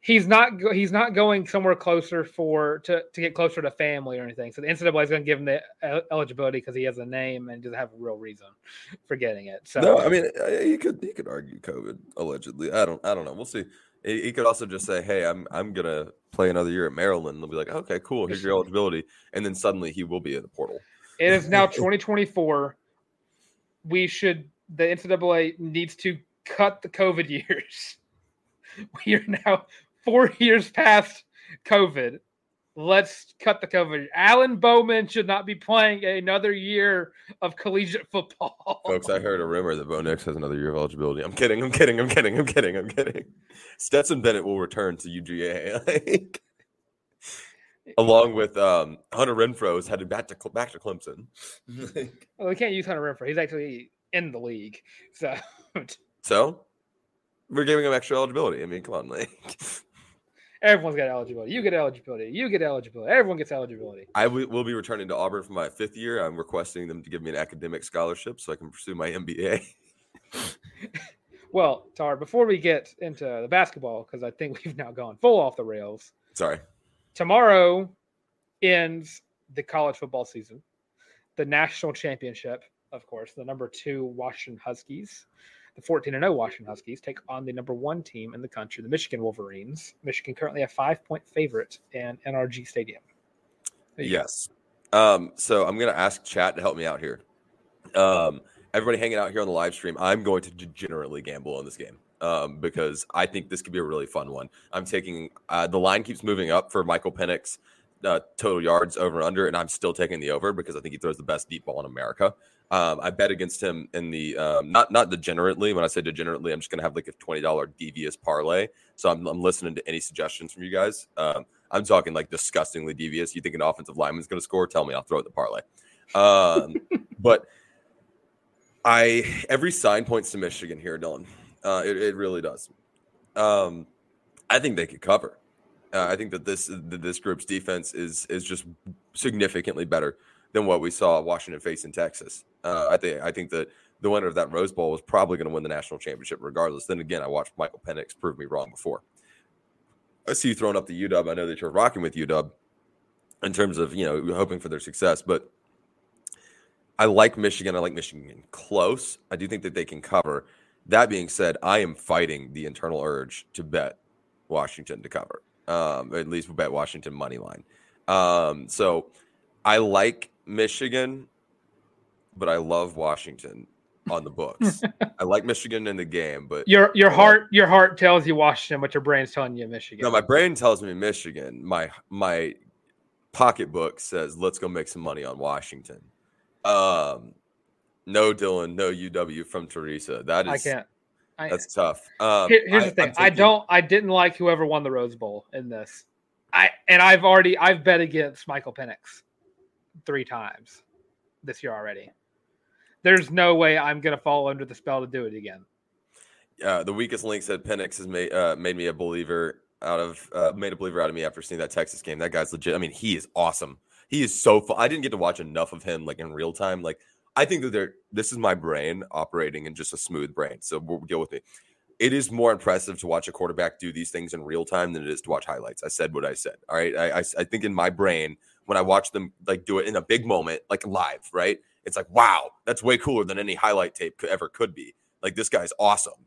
He's not he's not going somewhere closer for to, to get closer to family or anything. So the NCAA is going to give him the eligibility because he has a name and doesn't have a real reason for getting it. So No, I mean uh, he could he could argue COVID allegedly. I don't I don't know. We'll see. He, he could also just say, "Hey, I'm I'm gonna play another year at Maryland." And they'll be like, "Okay, cool. Here's your eligibility," and then suddenly he will be in the portal. it is now 2024. We should the NCAA needs to cut the COVID years. We are now four years past COVID. Let's cut the COVID. Alan Bowman should not be playing another year of collegiate football. Folks, I heard a rumor that Bo Nix has another year of eligibility. I'm kidding. I'm kidding. I'm kidding. I'm kidding. I'm kidding. Stetson Bennett will return to UGA. Along with um, Hunter Renfrow is headed back to back to Clemson. Well, we can't use Hunter Renfrow. He's actually in the league, so so we're giving him extra eligibility. I mean, come on, like everyone's got eligibility. You get eligibility. You get eligibility. Everyone gets eligibility. I w- will be returning to Auburn for my fifth year. I'm requesting them to give me an academic scholarship so I can pursue my MBA. Well, Tarr, before we get into the basketball, because I think we've now gone full off the rails. Sorry. Tomorrow ends the college football season. The national championship, of course, the number two Washington Huskies, the 14 0 Washington Huskies take on the number one team in the country, the Michigan Wolverines. Michigan currently a five point favorite in NRG Stadium. Yes. Um, so I'm gonna ask chat to help me out here. Um, everybody hanging out here on the live stream, I'm going to degenerately gamble on this game. Um, because I think this could be a really fun one. I'm taking uh, the line keeps moving up for Michael Penix uh, total yards over and under, and I'm still taking the over because I think he throws the best deep ball in America. Um, I bet against him in the um, not not degenerately. When I say degenerately, I'm just gonna have like a twenty dollar devious parlay. So I'm, I'm listening to any suggestions from you guys. Um, I'm talking like disgustingly devious. You think an offensive lineman's gonna score? Tell me, I'll throw it the parlay. Um, but I every sign points to Michigan here, Dylan. Uh, it, it really does. Um, I think they could cover. Uh, I think that this that this group's defense is is just significantly better than what we saw Washington face in Texas. Uh, I think I think that the winner of that Rose Bowl was probably going to win the national championship regardless. Then again, I watched Michael Penix prove me wrong before. I see you throwing up the UW. I know that you're rocking with UW in terms of you know hoping for their success, but I like Michigan. I like Michigan close. I do think that they can cover. That being said, I am fighting the internal urge to bet Washington to cover. Um, at least bet Washington money line. Um, so I like Michigan, but I love Washington on the books. I like Michigan in the game, but Your your heart your heart tells you Washington, but your brain's telling you Michigan. no, my brain tells me Michigan. My my pocketbook says let's go make some money on Washington. Um, no Dylan, no UW from Teresa. That is I can't. I, that's tough. Um, Here- here's I- the thing. I'm I don't. I didn't like whoever won the Rose Bowl in this. I and I've already I've bet against Michael Penix three times this year already. There's no way I'm gonna fall under the spell to do it again. uh, the weakest link said Penix has made uh, made me a believer out of uh, made a believer out of me after seeing that Texas game. That guy's legit. I mean, he is awesome. He is so fun. I didn't get to watch enough of him like in real time. Like I think that they're this is my brain operating in just a smooth brain. So deal with me. It is more impressive to watch a quarterback do these things in real time than it is to watch highlights. I said what I said. All right. I, I, I think in my brain when I watch them like do it in a big moment, like live, right? It's like wow, that's way cooler than any highlight tape could, ever could be. Like this guy's awesome.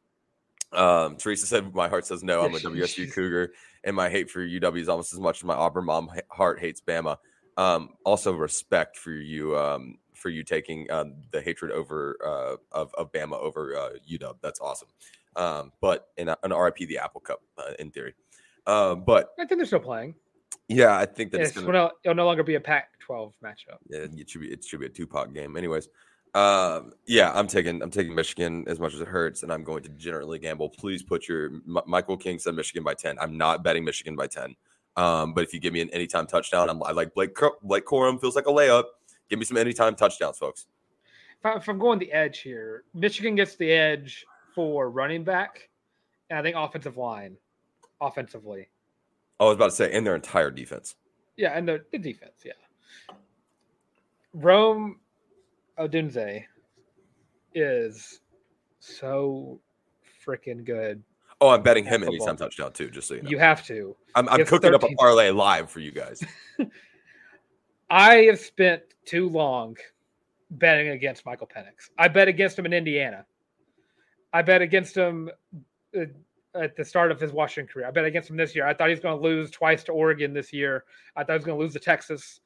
Um, Teresa said, "My heart says no. I'm a WSU Cougar, and my hate for UW is almost as much as my Auburn mom heart hates Bama." Um, also, respect for you um, for you taking um, the hatred over uh, of of Bama over uh, UW. That's awesome. Um, but in a- an RIP the Apple Cup uh, in theory. Um, but I think they're still playing. yeah, I think that It's it's gonna, it'll no longer be a Pac-12 matchup. yeah, it should be it should be a Tupac game. Anyways, um, yeah, I'm taking I'm taking Michigan as much as it hurts, and I'm going to generally gamble. Please put your M- Michael King said Michigan by ten. I'm not betting Michigan by ten. Um, but if you give me an anytime touchdown, I'm I like Blake Blake Corum feels like a layup. Give me some anytime touchdowns, folks. If, I, if I'm going the edge here, Michigan gets the edge for running back, and I think offensive line, offensively. I was about to say, in their entire defense. Yeah, and the, the defense, yeah. Rome Odunze is so freaking good. Oh, I'm betting him Football. anytime touchdown too. Just so you know, You have to. I'm, I'm cooking up a parlay live for you guys. I have spent too long betting against Michael Penix. I bet against him in Indiana. I bet against him uh, at the start of his Washington career. I bet against him this year. I thought he was going to lose twice to Oregon this year. I thought he was going to lose to Texas.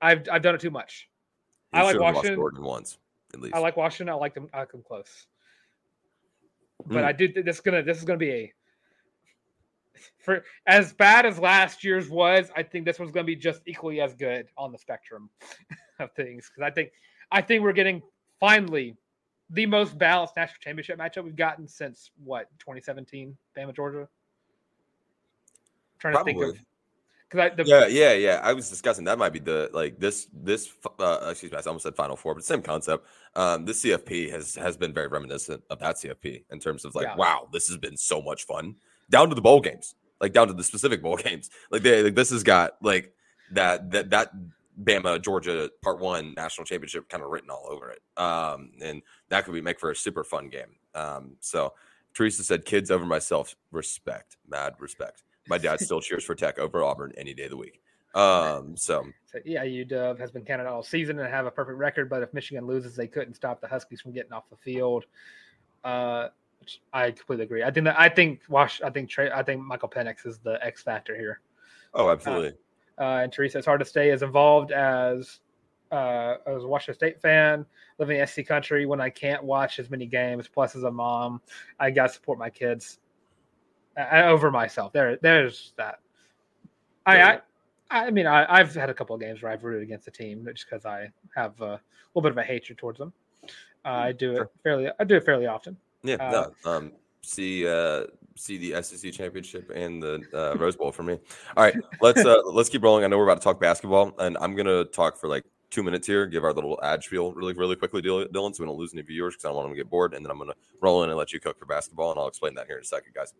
I've I've done it too much. I like Washington. Once, at least. I like Washington. I like them. I like them close. But Mm. I do. This is gonna. This is gonna be a. For as bad as last year's was, I think this one's gonna be just equally as good on the spectrum of things. Because I think, I think we're getting finally the most balanced national championship matchup we've gotten since what 2017 Bama Georgia. trying to think of because the, Yeah, yeah, yeah. I was discussing that might be the like this this uh, excuse me, I almost said Final Four, but same concept. Um, this CFP has has been very reminiscent of that CFP in terms of like, Yeah. wow, this has been so much fun. Down to the bowl games, like down to the specific bowl games. Like they like this has got like that that that Bama Georgia Part One national championship kind of written all over it. Um, and that could be make for a super fun game. Um, so Teresa said, "Kids over myself, respect, mad respect." My dad still cheers for Tech over Auburn any day of the week. Um, so So, yeah, UW has been counted all season and have a perfect record, but if Michigan loses, they couldn't stop the Huskies from getting off the field. Uh, which I completely agree. I think that I think Wash. I think Trey. I think Michael Penix is the X factor here. oh, absolutely. Uh, and Teresa, it's hard to stay as involved as uh, as a Washington State fan living in SC country when I can't watch as many games. Plus, as a mom, I got to support my kids uh, over myself. There, there's that. I, I, I mean, I, I've had a couple of games where I've rooted against the team just because I have a little bit of a hatred towards them. Uh, I do it Sure. fairly. I do it fairly often. Yeah, uh, no. Um, see, uh, see the SEC championship and the uh, Rose Bowl for me. All right, let's uh, let's keep rolling. I know we're about to talk basketball, and I'm gonna talk for like two minutes here. Give our little ad spiel really, really quickly, Dylan, Dylan, so we don't lose any viewers because I don't want them to get bored. And then I'm gonna roll in and let you cook for basketball, and I'll explain that here in a second, guys.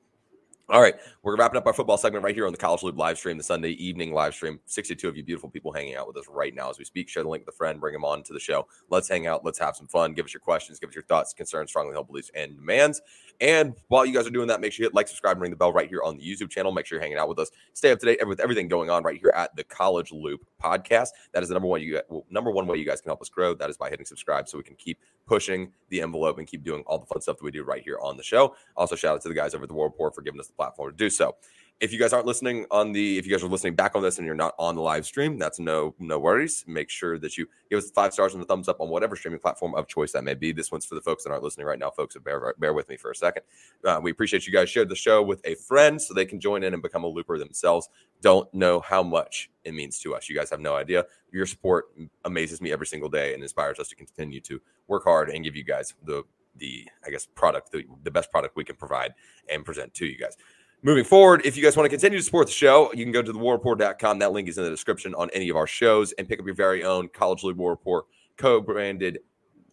All right, we're wrapping up our football segment right here on the College Loop live stream, the Sunday evening live stream. 62 of you beautiful people hanging out with us right now as we speak. Share the link with a friend, bring them on to the show. Let's hang out. Let's have some fun. Give us your questions, give us your thoughts, concerns, strongly held beliefs, and demands. And while you guys are doing that, make sure you hit like, subscribe, and ring the bell right here on the YouTube channel. Make sure you're hanging out with us. Stay up to date with everything going on right here at the College Loop podcast. That is the number one you well, number one way you guys can help us grow. That is by hitting subscribe so we can keep pushing the envelope and keep doing all the fun stuff that we do right here on the show. Also, shout out to the guys over at the War Report for giving us the platform to do so. If you guys aren't listening on the, if you guys are listening back on this and you're not on the live stream, that's no no worries. Make sure that you give us five stars and a thumbs up on whatever streaming platform of choice that may be. This one's for the folks that aren't listening right now, folks. So bear bear with me for a second. Uh, we appreciate you guys share the show with a friend so they can join in and become a looper themselves. Don't know how much it means to us. You guys have no idea. Your support amazes me every single day and inspires us to continue to work hard and give you guys the the I guess product the, the best product we can provide and present to you guys. Moving forward, if you guys want to continue to support the show, you can go to thewarreport.com. That link is in the description on any of our shows and pick up your very own College League War Report co-branded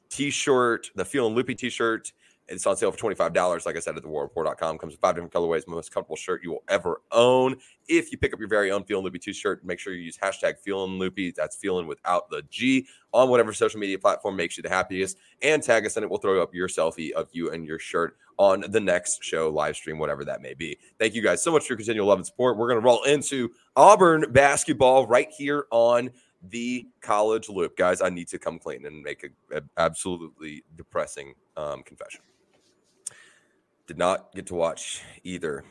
t-shirt, the Feeling Loopy t-shirt. It's on sale for $25. Like I said, at thewarreport.com. Comes with five different colorways, most comfortable shirt you will ever own. If you pick up your very own Feeling Loopy t-shirt, make sure you use hashtag Feeling Loopy. That's feeling without the G on whatever social media platform makes you the happiest. And tag us and it will throw up your selfie of you and your shirt on the next show, live stream, whatever that may be. Thank you guys so much for your continual love and support. We're going to roll into Auburn basketball right here on the college loop. Guys, I need to come clean and make a, a absolutely depressing um, confession. Did not get to watch either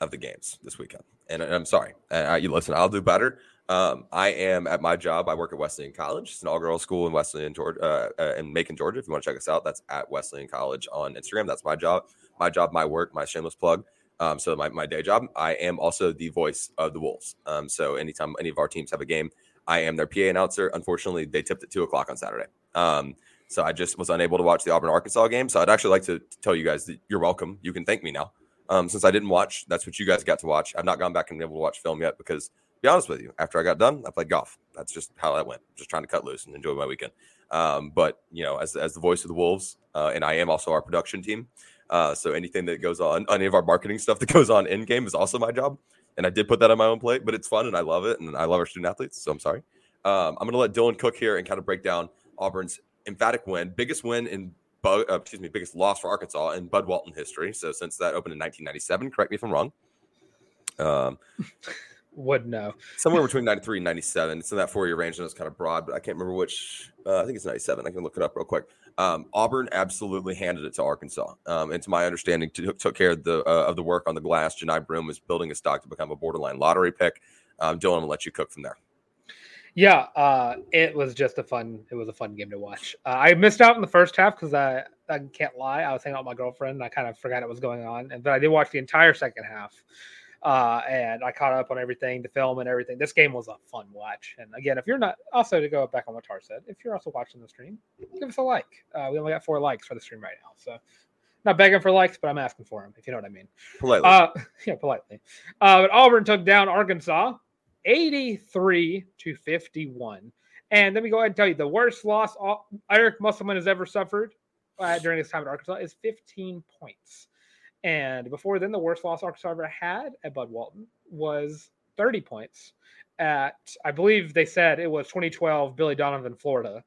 of the games this weekend. And I- I'm sorry. Uh, you listen, I'll do better. Um, I am at my job. I work at Wesleyan College. It's an all-girls school in Wesleyan, Georgia, uh, uh, in Macon, Georgia. If you want to check us out, that's at Wesleyan College on Instagram. That's my job, my job, my work, my shameless plug. Um, so my, my day job. I am also the voice of the Wolves. Um, so anytime any of our teams have a game, I am their PA announcer. Unfortunately, they tipped at two o'clock on Saturday. Um, so I just was unable to watch the Auburn Arkansas game. So I'd actually like to tell you guys that you're welcome. You can thank me now. Um, since I didn't watch, that's what you guys got to watch. I've not gone back and been able to watch film yet because, to be honest with you, after I got done, I played golf. That's just how that went. Just trying to cut loose and enjoy my weekend. Um, but you know, as as the voice of the Wolves, uh, and I am also our production team. Uh, so anything that goes on, any of our marketing stuff that goes on in game is also my job. And I did put that on my own plate, but it's fun and I love it, and I love our student athletes. So I'm sorry. Um, I'm going to let Dylan cook here and kind of break down Auburn's emphatic win, biggest win in Bud, uh, excuse me, biggest loss for Arkansas in Bud Walton history. So since that opened in 1997, correct me if I'm wrong. Um, Would know. somewhere between 93 and 97. It's in that four year range, and it's kind of broad, but I can't remember which. Uh, I think it's 97. I can look it up real quick. Um, Auburn absolutely handed it to Arkansas, um, and to my understanding, took, took care of the uh, of the work on the glass. Johni Broome was building a stock to become a borderline lottery pick. Um, Dylan, gonna let you cook from there. Yeah, uh, it was just a fun. It was a fun game to watch. Uh, I missed out in the first half because I, I can't lie. I was hanging out with my girlfriend. And I kind of forgot what was going on, and but I did watch the entire second half, uh, and I caught up on everything, the film and everything. This game was a fun watch. And again, if you're not also to go back on what Tarr said, if you're also watching the stream, give us a like. Uh, we only got four likes for the stream right now, so not begging for likes, but I'm asking for them if you know what I mean. Politely. Uh, yeah, politely. Uh, but Auburn took down Arkansas 83 to 51. And let me go ahead and tell you the worst loss all- Eric Musselman has ever suffered uh, during his time at Arkansas is 15 points. And before then, the worst loss Arkansas ever had at Bud Walton was 30 points at, I believe they said it was 2012 Billy Donovan, Florida,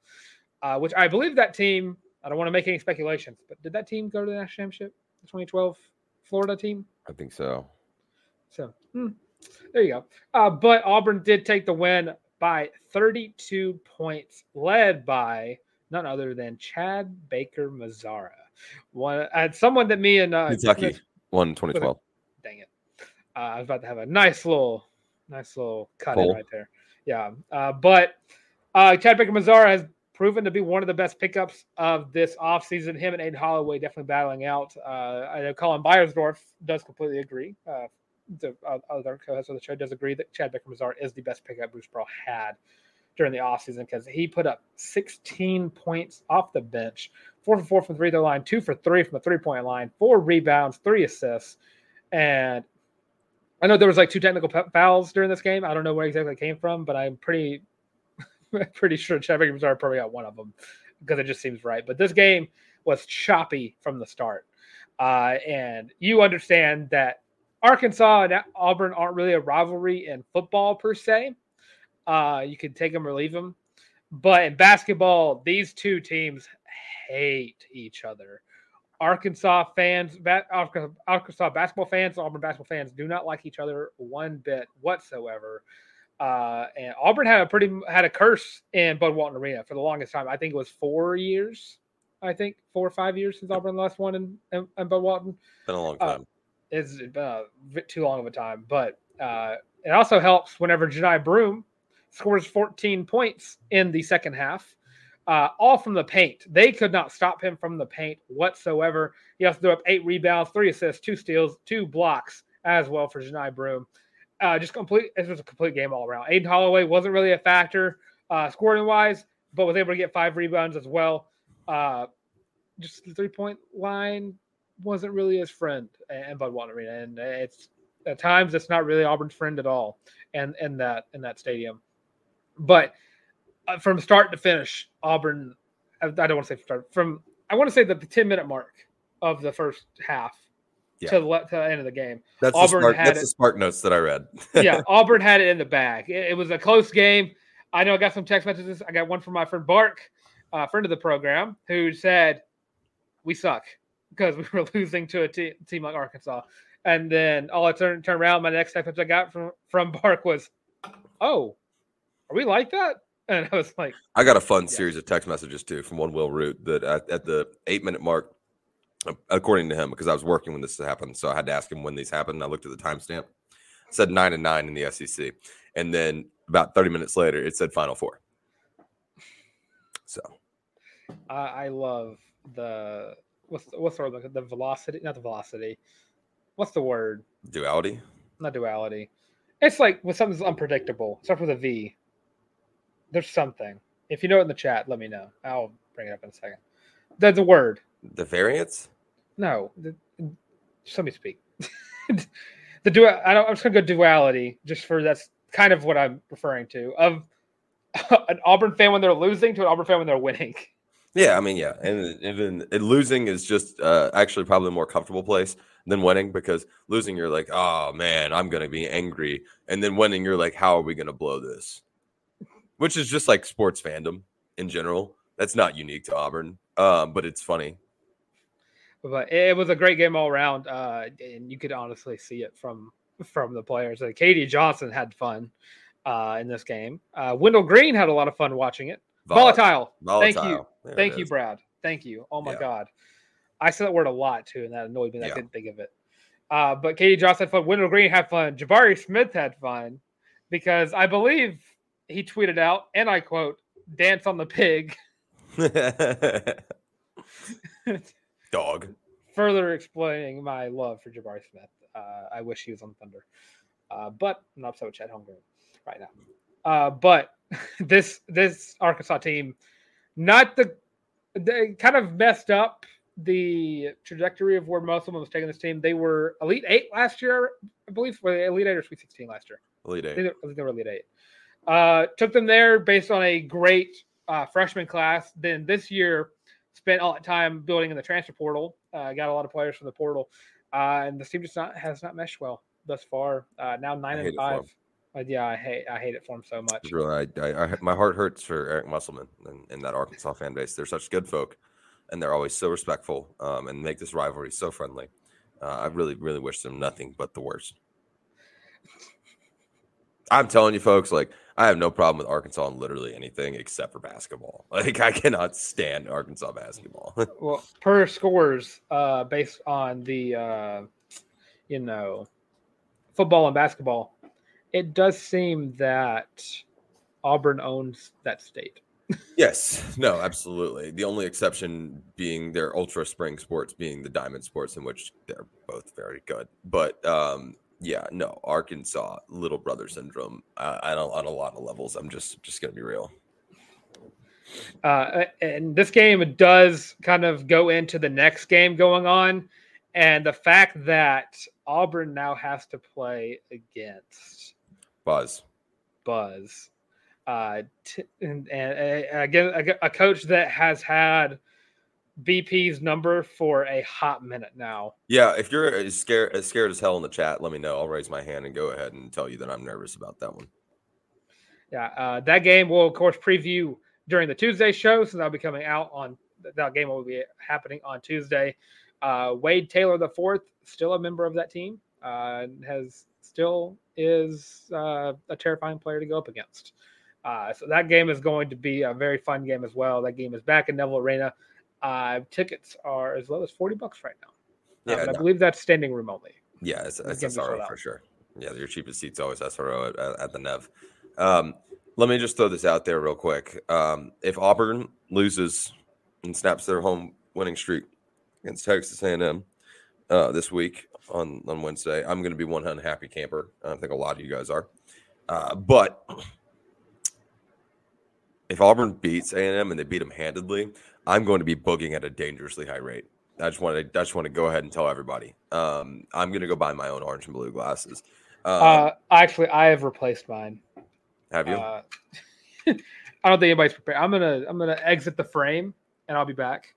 uh, which I believe that team, I don't want to make any speculations, but did that team go to the national championship? The 2012 Florida team? I think so. So hmm, there you go. Uh, but Auburn did take the win by 32 points, led by none other than Chad Baker Mazara. One, uh, someone that me and uh, Kentucky won 2012. dang it. Uh, I was about to have a nice little, nice little cut in right there. Yeah. Uh, but uh, Chad Baker Mazara has proven to be one of the best pickups of this offseason. Him and Aden Holloway definitely battling out. Uh, I know Colin Beyersdorf does completely agree. Uh, the uh, other co-host of the show does agree that Chad Baker Mazara is the best pickup Bruce Pearl had during the offseason because he put up 16 points off the bench, four for four from the free throw line, two for three from the three point line, four rebounds, three assists. And I know there was like two technical fouls during this game. I don't know where exactly it came from, but I'm pretty pretty sure Chad Baker Mazara probably got one of them because it just seems right. But this game was choppy from the start. Uh, and you understand that Arkansas and Auburn aren't really a rivalry in football per se. Uh, you can take them or leave them. But in basketball, these two teams hate each other. Arkansas fans, Arkansas, basketball fans, Auburn basketball fans do not like each other one bit whatsoever. Uh, and Auburn had a pretty had a curse in Bud Walton Arena for the longest time. I think it was four years. I think four or five years since Auburn last one in, in, in Bud Walton Been a long Uh, time. A bit too long of a time, but uh, it also helps whenever Johni Broome scores 14 points in the second half, uh, all from the paint. They could not stop him from the paint whatsoever. He also threw up eight rebounds, three assists, two steals, two blocks as well for Johni Broome. Uh, just complete. It was a complete game all around. Aden Holloway wasn't really a factor uh, scoring wise, but was able to get five rebounds as well. Uh, just the three point line wasn't really his friend and Bud Arena, and it's at times it's not really Auburn's friend at all, and in that in that stadium. But uh, from start to finish, Auburn. I, I don't want to say start from. I want to say that the ten minute mark of the first half Yeah. to, the, to the end of the game. That's Auburn the spark, had that's it- the spark notes that I read. yeah, Auburn had it in the bag. It, it was a close game. I know I got some text messages. I got one from my friend Bark, uh, friend of the program, who said, "We suck because we were losing to a te- team like Arkansas." And then all I turned turn around, my next text I got from from Bark was, "Oh, are we like that?" And I was like, I got a fun Yeah. series of text messages too from one Will Root that at, at the eight minute mark, uh, according to him, because I was working when this happened, so I had to ask him when these happened. I looked at the timestamp, said nine and nine in the SEC, and then about thirty minutes later, it said Final Four. So I, I love the what's the, what's the word? The velocity, not the velocity. What's the word? duality. not duality. It's like when something's unpredictable. Starts with a V. There's something. If you know it in the chat, let me know. I'll bring it up in a second. That's a word. The variance? No, the, just let me speak. the dual. I don't, I'm just gonna go duality, just for that's kind of what I'm referring to of an Auburn fan when they're losing to an Auburn fan when they're winning. Yeah, I mean, yeah, and even losing is just uh, actually probably a more comfortable place than winning because losing you're like, oh man, I'm gonna be angry, and then winning you're like, how are we gonna blow this? Which is just like sports fandom in general. That's not unique to Auburn, um, but it's funny. but it was a great game all around, uh, and you could honestly see it from from the players. Uh, KD Johnson had fun uh, in this game. Uh, Wendell Green had a lot of fun watching it. Volatile. Thank you, There thank you, is. Brad. Thank you. Oh my Yeah. God, I said that word a lot too, and that annoyed me. That I Yeah. couldn't think of it. Uh, but KD Johnson had fun. Wendell Green had fun. Jabari Smith had fun because I believe he tweeted out, and I quote, "Dance on the pig." Dog. further explaining my love for Jabari Smith. Uh, I wish he was on Thunder, uh, but I'm not upset with Chet Holmgren right now. Uh, but this this Arkansas team, not the they kind of messed up the trajectory of where most of them was taking this team. They were Elite Eight last year, I believe. Were they Elite Eight or Sweet Sixteen last year? Elite Eight. I think they were Elite Eight. Uh, took them there based on a great uh, freshman class. Then this year, spent all that time building in the transfer portal. Uh, got a lot of players from the portal, uh, and the team just not has not meshed well thus far. Uh, now nine and it for 'em. five. Yeah, I hate I hate it for him so much. Really, I, I, I, my heart hurts for Eric Musselman and, and that Arkansas fan base. They're such good folk, and they're always so respectful um, and make this rivalry so friendly. Uh, I really, really wish them nothing but the worst. I'm telling you, folks, like I have no problem with Arkansas in literally anything except for basketball. Like I cannot stand Arkansas basketball. Well, per scores, uh, based on the uh, you know football and basketball, it does seem that Auburn owns that state. Yes, no, absolutely. The only exception being their ultra spring sports, being the diamond sports, in which they're both very good. But um, yeah, no, Arkansas little brother syndrome. Uh, I don't on a lot of levels. I'm just just gonna be real. Uh, and this game does kind of go into the next game going on, and the fact that Auburn now has to play against Buzz. Buzz, uh, t- and, and uh, again a, a coach that has had BP's number for a hot minute now. Yeah, if you're as scared as scared as hell in the chat, let me know. I'll raise my hand and go ahead and tell you that I'm nervous about that one. Yeah, uh, that game will of course preview during the Tuesday show, so that'll be coming out on that game will be happening on Tuesday. Uh, Wade Taylor the fourth, still a member of that team, uh, has still is uh, a terrifying player to go up against. Uh, so that game is going to be a very fun game as well. That game is back in Neville Arena. Uh, tickets are as low as forty bucks right now. Yeah, but I believe that's standing room only. Yeah, it's, it's games are sold SRO for sure. Yeah, your cheapest seat's always SRO at, at, at the Nev. Um, let me just throw this out there real quick. Um, if Auburn loses and snaps their home winning streak against Texas A&M uh, this week on, on Wednesday, I'm going to be one unhappy camper. I think a lot of you guys are. Uh, but if Auburn beats A&M and they beat them handedly, I'm going to be booging at a dangerously high rate. I just want to I just want to go ahead and tell everybody. Um, I'm going to go buy my own orange and blue glasses. Uh, Uh, actually, I have replaced mine. have you? Uh, I don't think anybody's prepared. I'm gonna I'm gonna exit the frame and I'll be back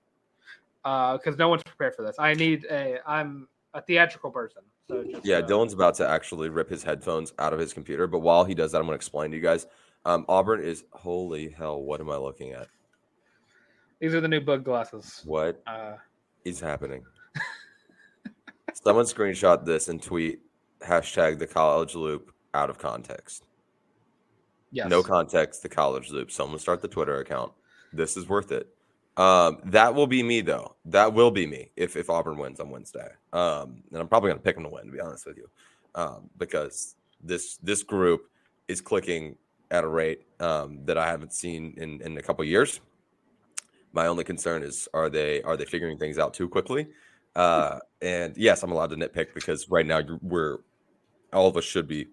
because no one's prepared for this. I need a I'm a theatrical person. So just, yeah, uh, Dylan's about to actually rip his headphones out of his computer. But while he does that, I'm going to explain to you guys. Um, Auburn is holy hell. What am I looking at? These are the new bug glasses. What Uh, is happening? Someone screenshot this and tweet hashtag the college loop out of context. yes. No context, the college loop. Someone start the Twitter account. This is worth it. Um, that will be me though. That will be me if if Auburn wins on Wednesday. Um, and I'm probably gonna pick them to win, to be honest with you, um, because this this group is clicking at a rate um, that I haven't seen in in a couple years. My only concern is are they are they figuring things out too quickly? Uh, and yes, I'm allowed to nitpick because right now we're all of us should be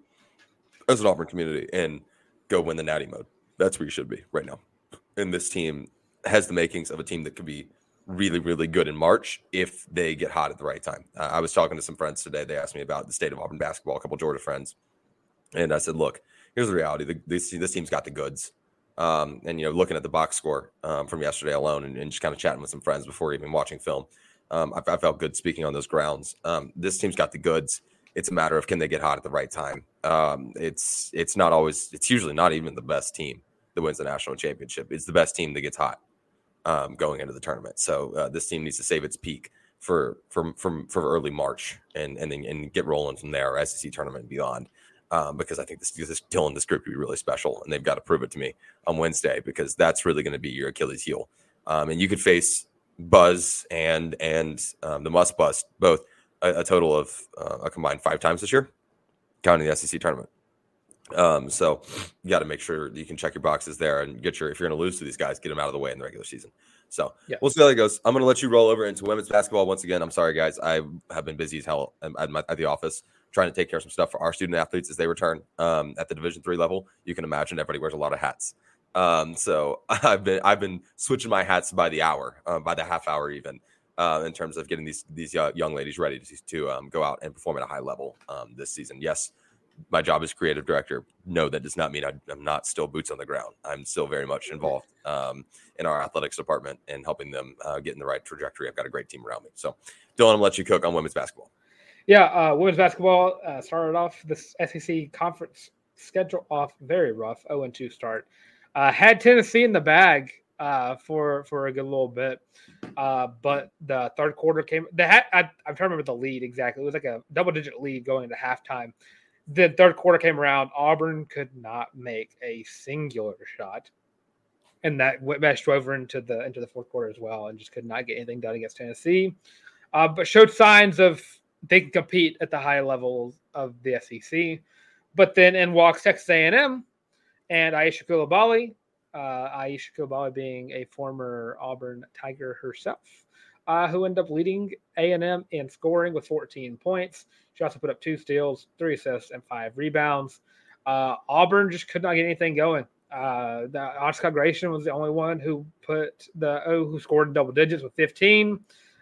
as an Auburn community and go win the natty mode. That's where you should be right now. And this team has the makings of a team that could be really, really good in March if they get hot at the right time. Uh, I was talking to some friends today. They asked me about the state of Auburn basketball, a couple Georgia friends. And I said, look, here's the reality. The, this, this team's got the goods. Um, and, you know, looking at the box score um, from yesterday alone and, and just kind of chatting with some friends before even watching film, um, I, I felt good speaking on those grounds. Um, this team's got the goods. It's a matter of can they get hot at the right time. Um, it's it's not always. It's usually not even the best team that wins the national championship. It's the best team that gets hot um, going into the tournament. So uh, this team needs to save its peak for from from for early March and and then and get rolling from there, SEC tournament and beyond. Um, because I think this, this Dylan, this group would be really special, and they've got to prove it to me on Wednesday because that's really going to be your Achilles heel. Um, and you could face Buzz and and um, the Muss Bus both a, a total of uh, a combined five times this year, counting the SEC tournament. Um, so you got to make sure you can check your boxes there and get your if you're going to lose to these guys, get them out of the way in the regular season. So Yeah. we'll see how that goes. I'm going to let you roll over into women's basketball once again. I'm sorry, guys. I have been busy as hell at, at, my, at the office trying to take care of some stuff for our student athletes as they return um, at the Division three level. You can imagine everybody wears a lot of hats. Um, so I've been I've been switching my hats by the hour, uh, by the half hour even, uh, in terms of getting these these uh, young ladies ready to, to um, go out and perform at a high level um, this season. Yes, my job as creative director. No, that does not mean I, am not still boots on the ground. I'm still very much involved um, in our athletics department and helping them uh, get in the right trajectory. I've got a great team around me. So, Dylan, I'm let you cook on women's basketball. Yeah, uh, women's basketball uh, started off this SEC conference schedule off very rough, 0 2 start. Uh, had Tennessee in the bag uh, for for a good little bit, uh, but the third quarter came. The I, I'm trying to remember the lead exactly. It was like a double digit lead going into halftime. The third quarter came around. Auburn could not make a singular shot, and that went meshed over into the into the fourth quarter as well, and just could not get anything done against Tennessee. Uh, but showed signs of they can compete at the high levels of the SEC. But then in walks Texas A&M and Aicha Coulibaly, uh, Aicha Coulibaly being a former Auburn Tiger herself, uh, who ended up leading A&M in scoring with 14 points. She also put up two steals, three assists, and five rebounds. Uh, Auburn just could not get anything going. Uh, the Oscar Grayson was the only one who put the oh, who scored in double digits with 15.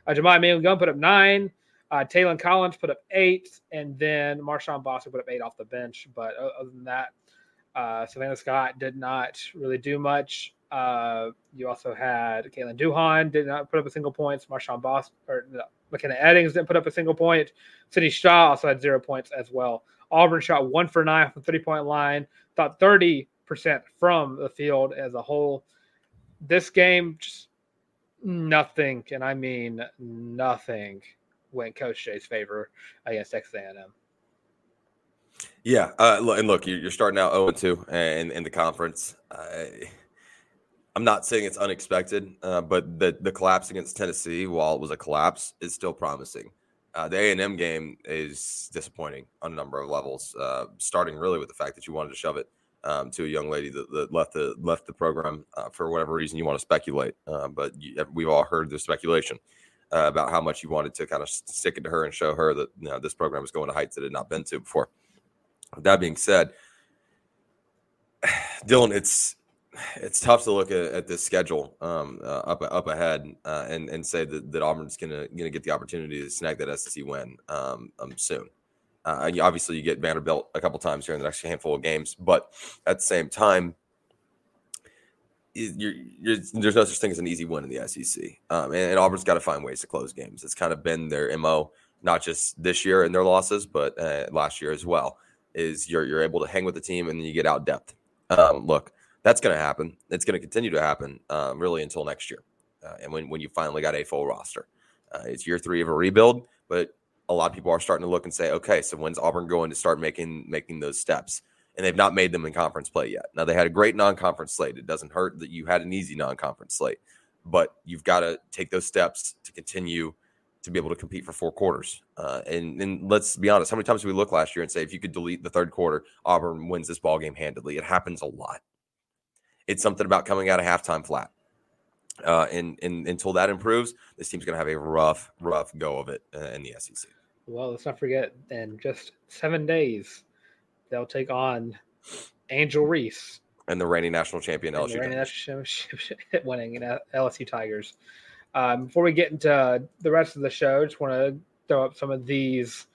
Uh, Jemiah Gunn put up nine. Uh, Taylen Collins put up eight, and then Marshawn Boston put up eight off the bench. But other than that, uh, Savannah Scott did not really do much. Uh, you also had Caitlin Duhon did not put up a single points. Marshawn Boss or no, McKenna Eddings didn't put up a single point. Sydney Shaw also had zero points as well. Auburn shot one for nine from three point line. Thought thirty percent from the field as a whole. This game just nothing, and I mean nothing went Coach Jay's favor against Texas A&M. Yeah, uh, and look, you're starting out 0 2 in, in the conference. I'm not saying it's unexpected, uh, but the the collapse against Tennessee, while it was a collapse, is still promising. Uh, the A and M game is disappointing on a number of levels. Uh, starting really with the fact that you wanted to shove it um, to a young lady that, that left the left the program uh, for whatever reason you want to speculate, uh, but you, we've all heard the speculation uh, about how much you wanted to kind of stick it to her and show her that you know, this program is going to heights it had not been to before. That being said, Dylan, it's it's tough to look at, at this schedule um, uh, up up ahead uh, and and say that, that Auburn's gonna gonna get the opportunity to snag that SEC win um, um, soon. Uh, obviously, you get Vanderbilt a couple times here in the next handful of games, but at the same time, you're, you're, there's no such thing as an easy win in the SEC. Um, and, and, Auburn's got to find ways to close games. It's kind of been their mo, not just this year in their losses, but uh, last year as well. Is you're you're able to hang with the team and then you get out depth. Um, look, that's going to happen. It's going to continue to happen um, really until next year, uh, and when when you finally got a full roster. Uh, it's year three of a rebuild, but a lot of people are starting to look and say, okay, so when's Auburn going to start making making those steps? and they've not made them in conference play yet. Now they had a great non-conference slate. It doesn't hurt that you had an easy non-conference slate, but you've got to take those steps to continue to be able to compete for four quarters. Uh, and, and let's be honest, how many times did we look last year and say if you could delete the third quarter, Auburn wins this ball game handedly? It happens a lot. It's something about coming out of halftime flat. Uh, and, and until that improves, this team's going to have a rough, rough go of it uh, in the SEC. Well, let's not forget, in just seven days, they'll take on Angel Reese and the reigning national champion LSU. The reigning national championship winning LSU Tigers. Um, before we get into the rest of the show, just want to throw up some of these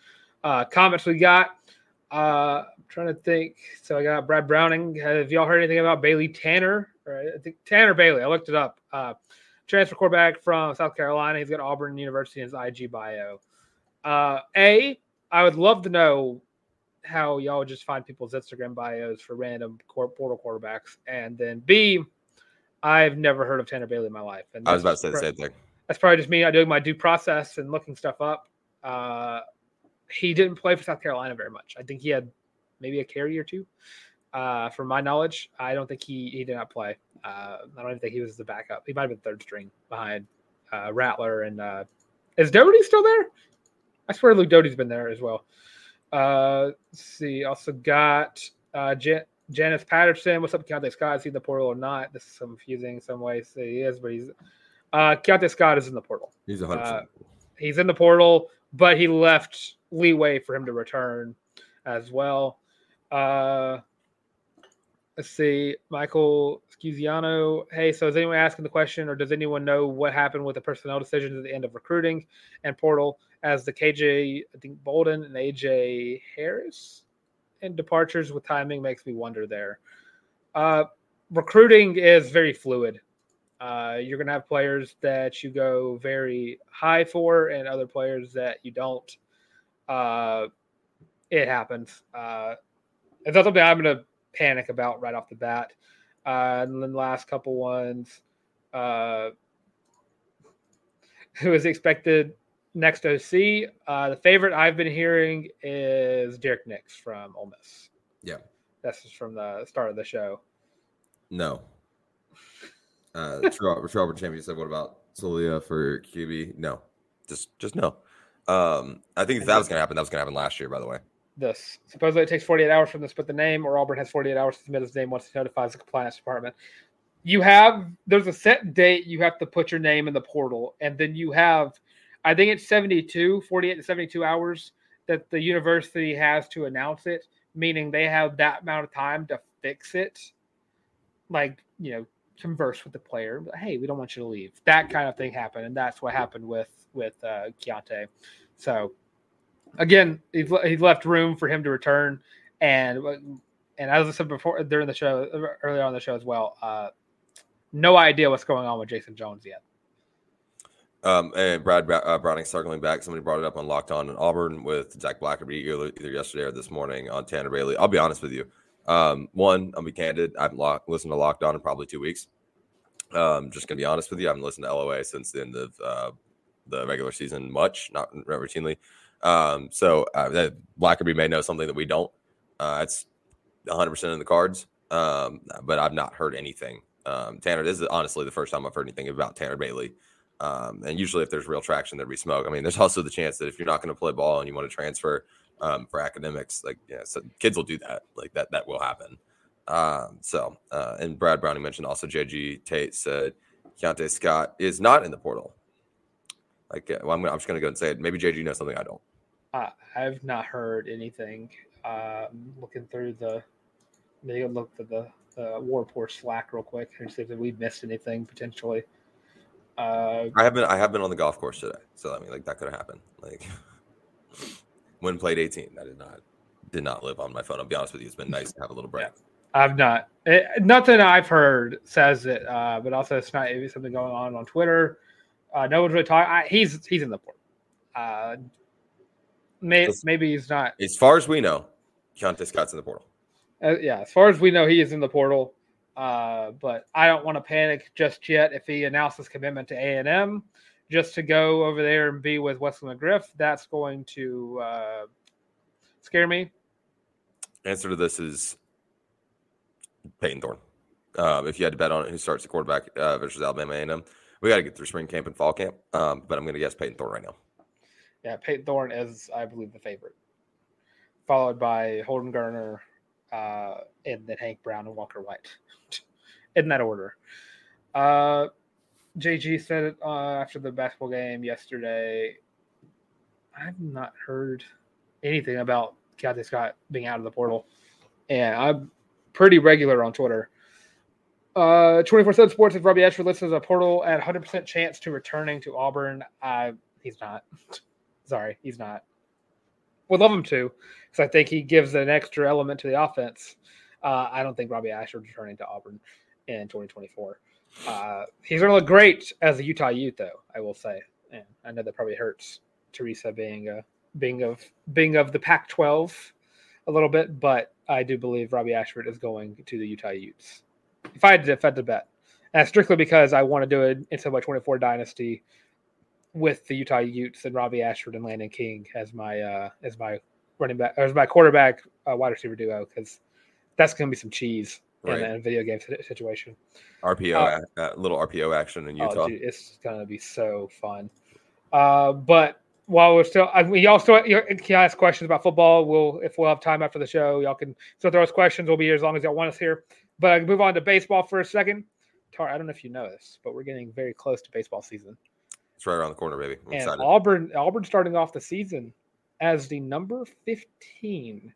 uh, comments we got. Uh, I'm trying to think. So I got Brad Browning. Have y'all heard anything about Bailey Tanner? Right, I think Tanner Bailey. I looked it up. Uh, transfer quarterback from South Carolina. He's got Auburn University in his IG bio. Uh, A, I would love to know how y'all just find people's Instagram bios for random portal quarterbacks, and then B, I've never heard of Tanner Bailey in my life. And I was about to say the same thing. That's probably just me doing my due process and looking stuff up. Uh, he didn't play for South Carolina very much. I think he had maybe a carry or two. Uh, from my knowledge, I don't think he he did not play. Uh, I don't even think he was the backup. He might have been third string behind uh, Rattler and uh, is Doty still there? I swear Luke Doty's been there as well. Uh, let's see. Also got uh, Jan- Janice Patterson. What's up, Keionte Scott? Is he in the portal or not? This is confusing in some ways. He is, but he's uh, Keionte Scott is in the portal. He's 100. Uh, he's in the portal, but he left leeway for him to return as well. Uh, let's see, Michael Scusiano. Hey, so is anyone asking the question, or does anyone know what happened with the personnel decisions at the end of recruiting and portal? as the KJ, I think Bolden and AJ Harris, and departures with timing makes me wonder there. Uh, recruiting is very fluid. Uh, you're going to have players that you go very high for, and other players that you don't. Uh, it happens. Uh, it's not something I'm going to panic about right off the bat. Uh, and then the last couple ones, uh, who is expected next OC? Uh, the favorite I've been hearing is Derrick Nix from Ole Miss. Yeah. That's just from the start of the show. No. Uh, Robert Champion said, "What about Solia for QB?" No, just just no. Um, I think that was going to happen, that was going to happen last year. By the way, This supposedly it takes 48 hours from this, but the name or Auburn has 48 hours to submit his name once it notifies the compliance department. You have there's a set date you have to put your name in the portal, and then you have, I think it's 72, 48 to 72 hours that the university has to announce it, meaning they have that amount of time to fix it. Like, you know, converse with the player. Hey, we don't want you to leave. That kind of thing happened, and that's what happened with with uh, Keionte. So again, he's, he's left room for him to return, and and as I said before during the show, earlier on the show as well, uh, no idea what's going on with Jason Jones yet. um, and Brad Bra- uh, Browning circling back. Somebody brought it up on Locked On in Auburn with Zach Blackerby either, yesterday or this morning on Tanner Bailey. I'll be honest with you. Um, one, I'll be candid. I haven't lock, listened to Locked On in probably two weeks. Um, just gonna be honest with you. I haven't listened to LOA since the end of uh, the regular season much, not not routinely. Um, so uh, that Blackerby may know something that we don't. Uh, it's 100 percent in the cards, um, but I've not heard anything. Um, Tanner, this is honestly the first time I've heard anything about Tanner Bailey. Um, and usually, if there's real traction, there'd be smoke. I mean, there's also the chance that if you're not going to play ball and you want to transfer um, for academics, like yeah, so kids will do that. Like that, that will happen. Um, so, uh, and Brad Browning mentioned also JG Tate said Keionte Scott is not in the portal. Like, uh, well, I'm, I'm just going to go and say it. Maybe JG knows something I don't. Uh, I've not heard anything. Um, looking through the, maybe look for the, the War Report Slack real quick and see if we missed anything potentially. Uh, I have been I have been on the golf course today, so I mean, like that could have happened. Like when played 18, I did not did not live on my phone. I'll be honest with you, it's been nice to have a little break. I've not. It, nothing I've heard says it, uh, but also it's not maybe something going on on Twitter. Uh, no one's really talking. He's he's in the port. Uh, may, maybe he's not. As far as we know, Keionte Scott's in the portal. Uh, yeah, as far as we know, he is in the portal. Uh, but I don't want to panic just yet. If he announces commitment to A and M, just to go over there and be with Wesley McGriff, that's going to uh, scare me. Answer to this is Payton Thorne. Um, if you had to bet on it, who starts the quarterback uh, versus Alabama A&M, we got to get through spring camp and fall camp. Um, but I'm going to guess Payton Thorne right now. Yeah, Payton Thorne is, I believe, the favorite, followed by Holden Geriner, uh, and then Hank Brown and Walker White, in that order. Uh, JG said it uh, after the basketball game yesterday. I've not heard anything about Keionte Scott being out of the portal, and I'm pretty regular on Twitter. Uh, 24/7 Sports is Robbie Ashford lists as a portal at 100% chance to returning to Auburn. Uh, he's not. Sorry, he's not. Would love him to, because I think he gives an extra element to the offense. Uh, I don't think Robbie Ashford's returning to Auburn in 2024. Uh, he's going to look great as a Utah Ute, though. I will say, and I know that probably hurts Teresa being a being of being of the Pac-12 a little bit, but I do believe Robbie Ashford is going to the Utah Utes. If I had to, if I had to bet, and that's strictly because I want to do it into my 24 dynasty with the Utah Utes and Robbie Ashford and Landon King as my uh, as my running back as my quarterback uh, wide receiver duo because that's going to be some cheese Right. in a video game situation. RPO, Uh, a- uh, little RPO action in Utah. Oh, dude, it's going to be so fun. Uh, but while we're still, I mean, y'all still you can ask questions about football. We'll if we'll have time after the show, y'all can still throw us questions. We'll be here as long as y'all want us here. But I can move on to baseball for a second. Tarr, I don't know if you know this, but we're getting very close to baseball season. it's right around the corner, baby. I'm and excited. Auburn Auburn starting off the season as the number 15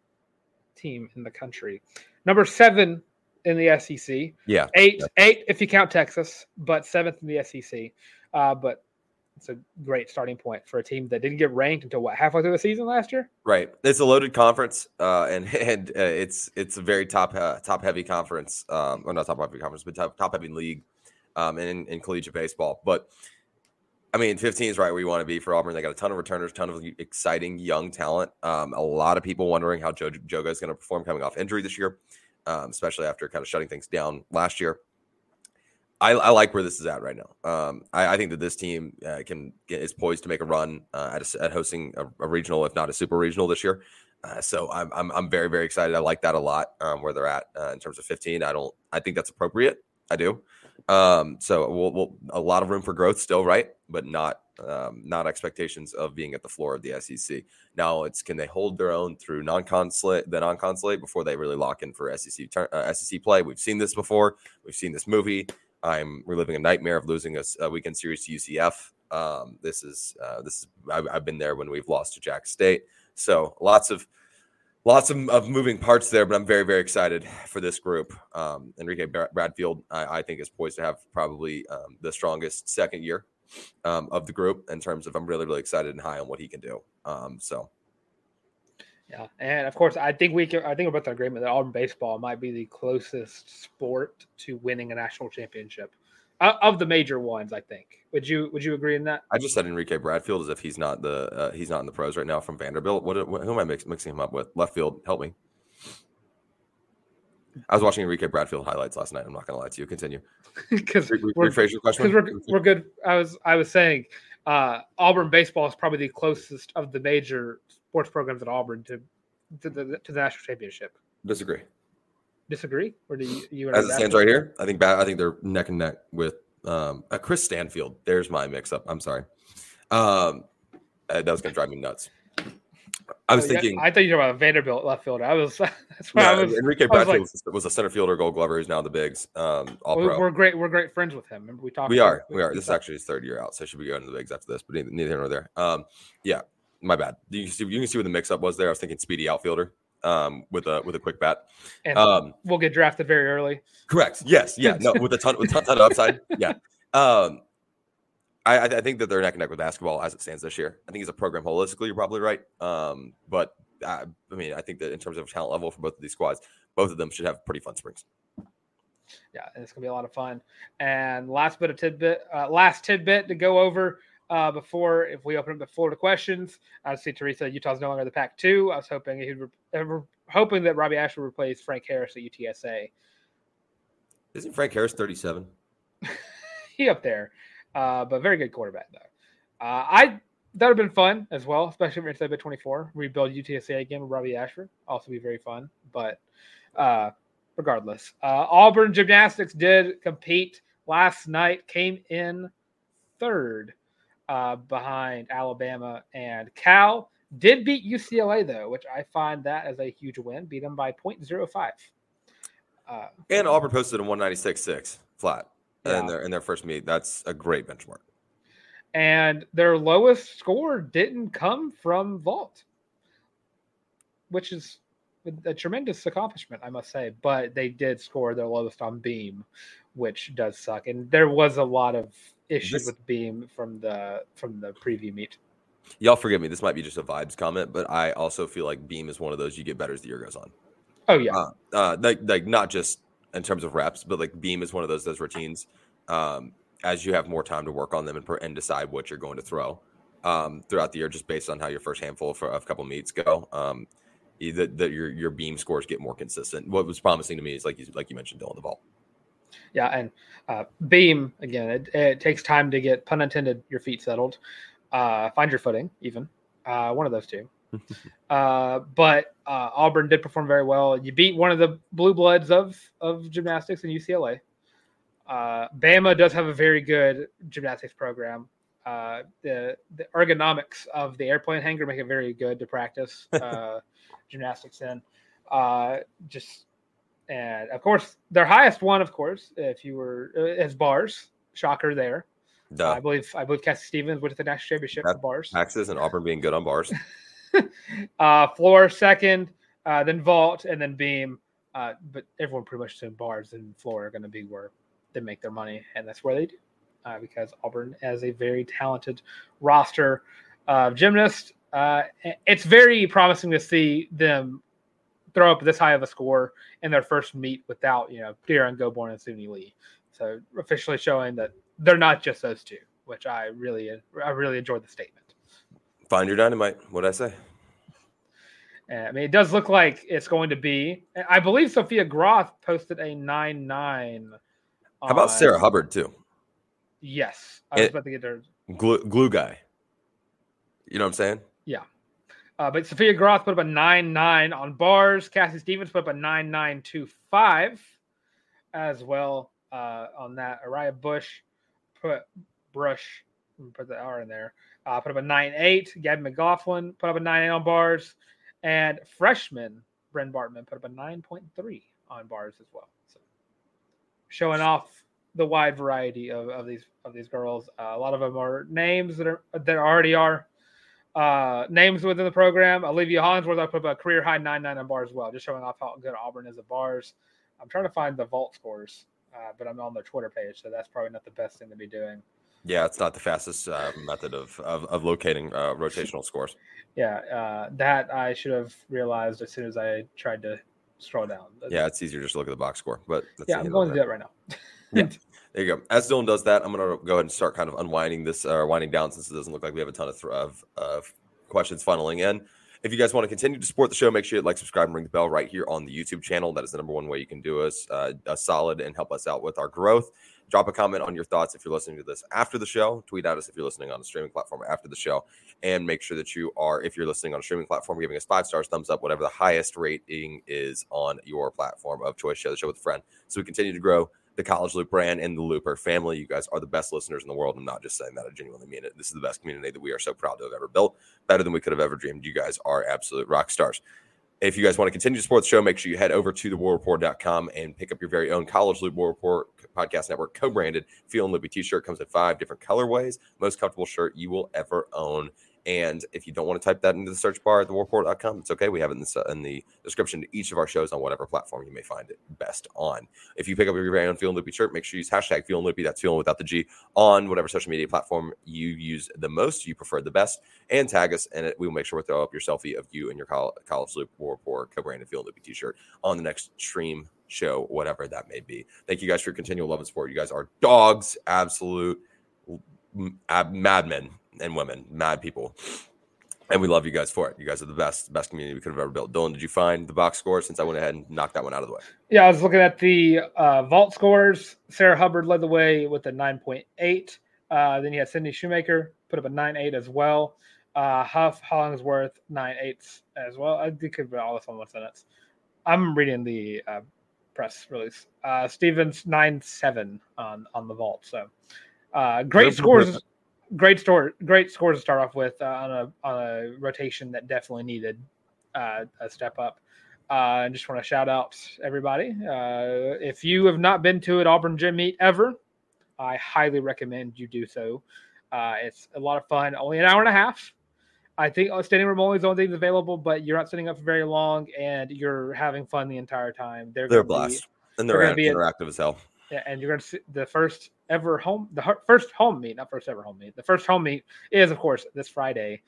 team in the country. Number 7 in the SEC. yeah, 8 Yeah. 8 if you count Texas, but 7th in the SEC. Uh, but it's a great starting point for a team that didn't get ranked until what halfway through the season last year. Right, it's a loaded conference, uh, and and uh, it's it's a very top uh, top heavy conference, um, or not top heavy conference, but top, top heavy league, um, in, in collegiate baseball. But I mean, 15 is right where you want to be for Auburn. They got a ton of returners, ton of exciting young talent. Um, a lot of people wondering how Joe Jogo is going to perform coming off injury this year, um, especially after kind of shutting things down last year. I, I, like where this is at right now. Um, I, I, think that this team uh, can is poised to make a run uh, at, a, at, hosting a, a, regional, if not a super regional, this year. Uh, so I'm, I'm, I'm very very excited. I like that a lot. Um, where they're at uh, in terms of 15, I don't. I think that's appropriate. I do. Um, so we'll, we'll, a lot of room for growth still, right? But not um, not expectations of being at the floor of the SEC. Now it's can they hold their own through non-consulate the non-consulate before they really lock in for SEC uh, SEC play. We've seen this before. We've seen this movie. I'm reliving a nightmare of losing a, a weekend series to UCF. Um, this is uh, this is I've, I've, been there when we've lost to Jax State. So lots of lots of, of moving parts there, but I'm very very excited for this group. Um, Enrique Bradfield, I, I, think, is poised to have probably um, the strongest second year um, of the group in terms of I'm really really excited and high on what he can do. Um, so yeah, and of course, I think we can. I think we're both in agreement that Auburn baseball might be the closest sport to winning a national championship uh, of the major ones. I think. Would you Would you agree in that? I just said Enrique Bradfield as if he's not the uh, he's not in the pros right now from Vanderbilt. What, what who am I mix, mixing him up with? Left field, help me. I was watching Enrique Bradfield highlights last night. I'm not going to lie to you. Continue. Because we're, question. We're, we're good. I was I was saying uh, Auburn baseball is probably the closest of the major sports programs at Auburn to to the to the national championship. Disagree. Disagree, or do you? you As it stands right here, I think I think they're neck and neck with um, uh, Chris Stanfield. There's my mix-up. I'm sorry. Um, that was going to drive me nuts. I was oh, thinking. Yeah, I thought you were about Vanderbilt left fielder. I was. That's why yeah, I was. Enrique Bradfield was, like, was, a center fielder, Gold Glover, who's now the bigs. Um, all we're, we're, great. We're great friends with him. Remember we talked. We are. We, we are. This is actually his third year out, so should be going to the bigs after this. But neither, neither here nor there. Um, yeah, my bad. You can see. You can see where the mix-up was there. I was thinking speedy outfielder um, with a with a quick bat. And um, we'll get drafted very early. Correct. Yes. Yeah. No. With a ton with a ton, ton of upside. Yeah. Um, I, I think that they're neck and neck with basketball as it stands this year. I think as a program holistically, you're probably right. Um, but I, I mean, I think that in terms of talent level for both of these squads, both of them should have pretty fun springs. Yeah, and it's gonna be a lot of fun. And last bit of tidbit, uh, last tidbit to go over uh, before if we open up the floor to questions. I see Teresa Utah's no longer the pack two. I was hoping he'd re- hoping that Robbie Ashford replace Frank Harris at UTSA. Isn't Frank Harris thirty seven? he up there, uh, but very good quarterback though. Uh, I that would have been fun as well, especially for instead of twenty four rebuild UTSA again with Robbie Ashford. Also be very fun, but uh, regardless, uh, Auburn gymnastics did compete last night. Came in third uh, behind Alabama and Cal. Did beat UCLA though, which I find that as a huge win. Beat them by 0.05. Uh, and Auburn posted a 196.6 flat yeah. in their in their first meet. That's a great benchmark. And their lowest score didn't come from vault, which is a tremendous accomplishment, I must say. But they did score their lowest on beam, which does suck. And there was a lot of issues this, with Beam from the from the preview meet. Y'all forgive me. This might be just a vibes comment, but I also feel like Beam is one of those you get better as the year goes on. Oh yeah, uh, uh, like like not just in terms of reps, but like Beam is one of those those routines. Um, as you have more time to work on them and, and decide what you're going to throw um, throughout the year, just based on how your first handful of, of couple meets go, um, that, that your your beam scores get more consistent. What was promising to me is like you like you mentioned, Dylan the vault. Yeah, and uh, beam again. It, it, takes time to get pun intended your feet settled, uh, find your footing, even uh, one of those two. uh, but uh, Auburn did perform very well. You beat one of the blue bloods of of gymnastics in UCLA. Uh, Bama does have a very good gymnastics program. Uh, the the ergonomics of the airplane hangar make it very good to practice uh, gymnastics in. Uh, just and of course their highest one, of course, if you were uh, is bars. Shocker there. Duh. I believe I believe Cassie Stevens went to the national championship for bars. Axes and Auburn being good on bars. uh, floor second, uh, then vault, and then beam. Uh, but everyone pretty much said bars and floor are going to be where they make their money, and that's where they do. uh, because Auburn has a very talented roster of gymnasts. Uh, it's very promising to see them throw up this high of a score in their first meet without, you know, Derrian Gobourne and Suni Lee. So officially showing that they're not just those two, which I really, I really enjoyed the statement. Find your dynamite. What I say? I mean, it does look like it's going to be. I believe Sophia Groth posted a nine nine. How about Sarah Hubbard too? Yes, I was it, about to get there. Glue, glue guy. You know what I'm saying? Uh, but Sophia Groth put up a nine nine on bars. Cassie Stevens put up a nine nine two five as well uh, on that. Araya Bush put Brush put the R in there. Uh, put up a nine eight. Gabby McLaughlin put up a nine eight on bars. And freshman Bren Bartman put up a 9.3 on bars as well. So showing off the wide variety of, of these of these girls. Uh, a lot of them are names that are that already are uh, names within the program. Olivia Hollingsworth, I put up a career high 9.9 on bars as well, just showing off how good Auburn is at bars. I'm trying to find the vault scores, uh, but I'm on their Twitter page, so that's probably not the best thing to be doing. Yeah, it's not the fastest uh, method of, of, of locating uh, rotational scores. Yeah, uh, that I should have realized as soon as I tried to scroll down. Yeah, it's easier just to look at the box score. But yeah, I'm going to do that right now. yeah, there you go. As Dylan does that, I'm going to go ahead and start kind of unwinding this, uh, winding down since it doesn't look like we have a ton of, th- of, of questions funneling in. If you guys want to continue to support the show, make sure you like, subscribe, and ring the bell right here on the YouTube channel. That is the number one way you can do us uh, a solid and help us out with our growth. Drop a comment on your thoughts if you're listening to this after the show. Tweet at us if you're listening on a streaming platform after the show. And make sure that you are, if you're listening on a streaming platform, giving us five stars, thumbs up, whatever the highest rating is on your platform of choice. Share the show with a friend so we continue to grow the College Loop brand and the Looper family. You guys are the best listeners in the world. I'm not just saying that. I genuinely mean it. This is the best community that we are so proud to have ever built. Better than we could have ever dreamed. You guys are absolute rock stars. If you guys want to continue to support the show, make sure you head over to thewarreport.com and pick up your very own College Loop War Report Podcast Network co-branded Feelin' Loopy t-shirt. Comes in five different colorways. Most comfortable shirt you will ever own. And if you don't want to type that into the search bar at thewarreport.com, it's okay. We have it in the, in the, description to each of our shows on whatever platform you may find it best on. If you pick up your very own Feelin' Loopy shirt, make sure you use hashtag Feelin' Loopy. That's feeling without the G on whatever social media platform you use the most, you prefer the best, and tag us. And we will make sure we throw up your selfie of you and your College Loop War Report co-branded Feelin' Loopy t-shirt on the next stream show, whatever that may be. Thank you guys for your continual love and support. You guys are dogs, absolute madmen and women, mad people. And we love you guys for it. You guys are the best, best community we could have ever built. Dylan, did you find the box score since I went ahead and knocked that one out of the way? Yeah, I was looking at the uh, vault scores. Sarah Hubbard led the way with a 9.8. Uh, then you had Sydney Shoemaker put up a 9.8 as well. Uh, Huff Hollingsworth, 9.8s as well. I think could be all this on one sentence. I'm reading the uh, press release. Uh, Stevens, 9.7 on, on the vault. So uh, great scores great store, great scores to start off with uh, on a on a rotation that definitely needed uh, a step up. Uh, I just want to shout out everybody. Uh, if you have not been to an Auburn gym meet ever, I highly recommend you do so. Uh, it's a lot of fun. Only an hour and a half. I think uh, standing room only is the only thing that's available, but you're not sitting up for very long, and you're having fun the entire time. They're, they're a blast, be, and they're, they're interactive as hell. Yeah, and you're going to see the first ever home, the first home meet, not first ever home meet. The first home meet is, of course, this Friday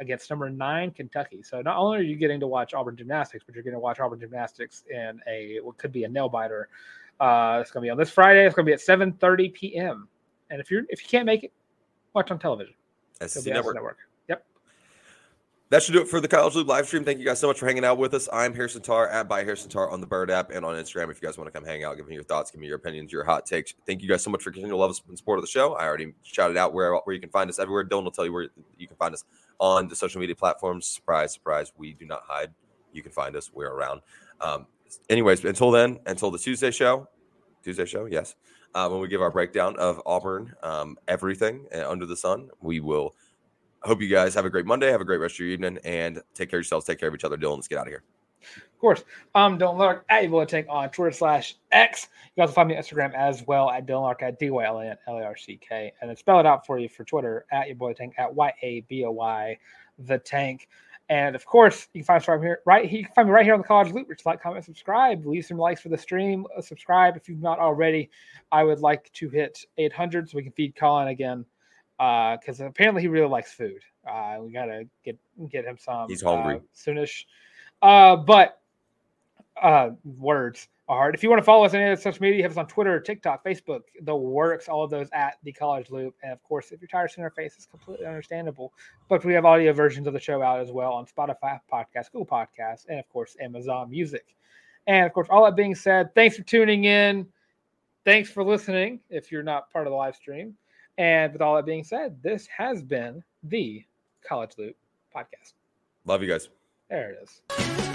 against number nine Kentucky. So not only are you getting to watch Auburn gymnastics, but you're going to watch Auburn gymnastics in a what could be a nail biter. Uh, it's going to be on this Friday. It's going to be at 7:30 p.m. And if you're if you can't make it, watch on television. SEC Network. Network that should do it for the College Loop live stream. Thank you guys so much for hanging out with us. I'm Harrison Tarr at by Harrison Tarr on the Bird app and on Instagram. If you guys want to come hang out, give me your thoughts, give me your opinions, your hot takes. Thank you guys so much for continuing to love us and support of the show. I already shouted out where where you can find us everywhere. Dylan will tell you where you can find us on the social media platforms. Surprise, surprise, we do not hide. You can find us. We're around. Um, anyways, until then, until the Tuesday show, Tuesday show, yes. Uh, when we give our breakdown of Auburn, um, everything uh, under the sun, we will hope you guys have a great Monday. Have a great rest of your evening and take care of yourselves. Take care of each other. Dylan, let's get out of here. Of course. Um, Dylan Larck at Evil Tank on Twitter slash X. You can also find me on Instagram as well at Dylan Larck at D Y L A N L A R C K. And then spell it out for you for Twitter at your boy tank at Y A B O Y the tank. And of course, you can find us right here, right? You can find me right here on the College Loop. Which like, comment, subscribe, leave some likes for the stream, uh, subscribe if you've not already. I would like to hit 800 so we can feed Colin again, because uh, apparently he really likes food. Uh, we gotta get get him some. He's hungry uh, soonish. Uh, but uh, words are hard. If you want to follow us on any of social media, you have us on Twitter, TikTok, Facebook, the works, all of those at the College Loop. And of course, if you're tired of seeing our faces, completely understandable. But we have audio versions of the show out as well on Spotify Podcast, Google Podcasts, and of course, Amazon Music. And of course, all that being said, thanks for tuning in. Thanks for listening if you're not part of the live stream. And with all that being said, this has been the College Loop Podcast. Love you guys. There it is.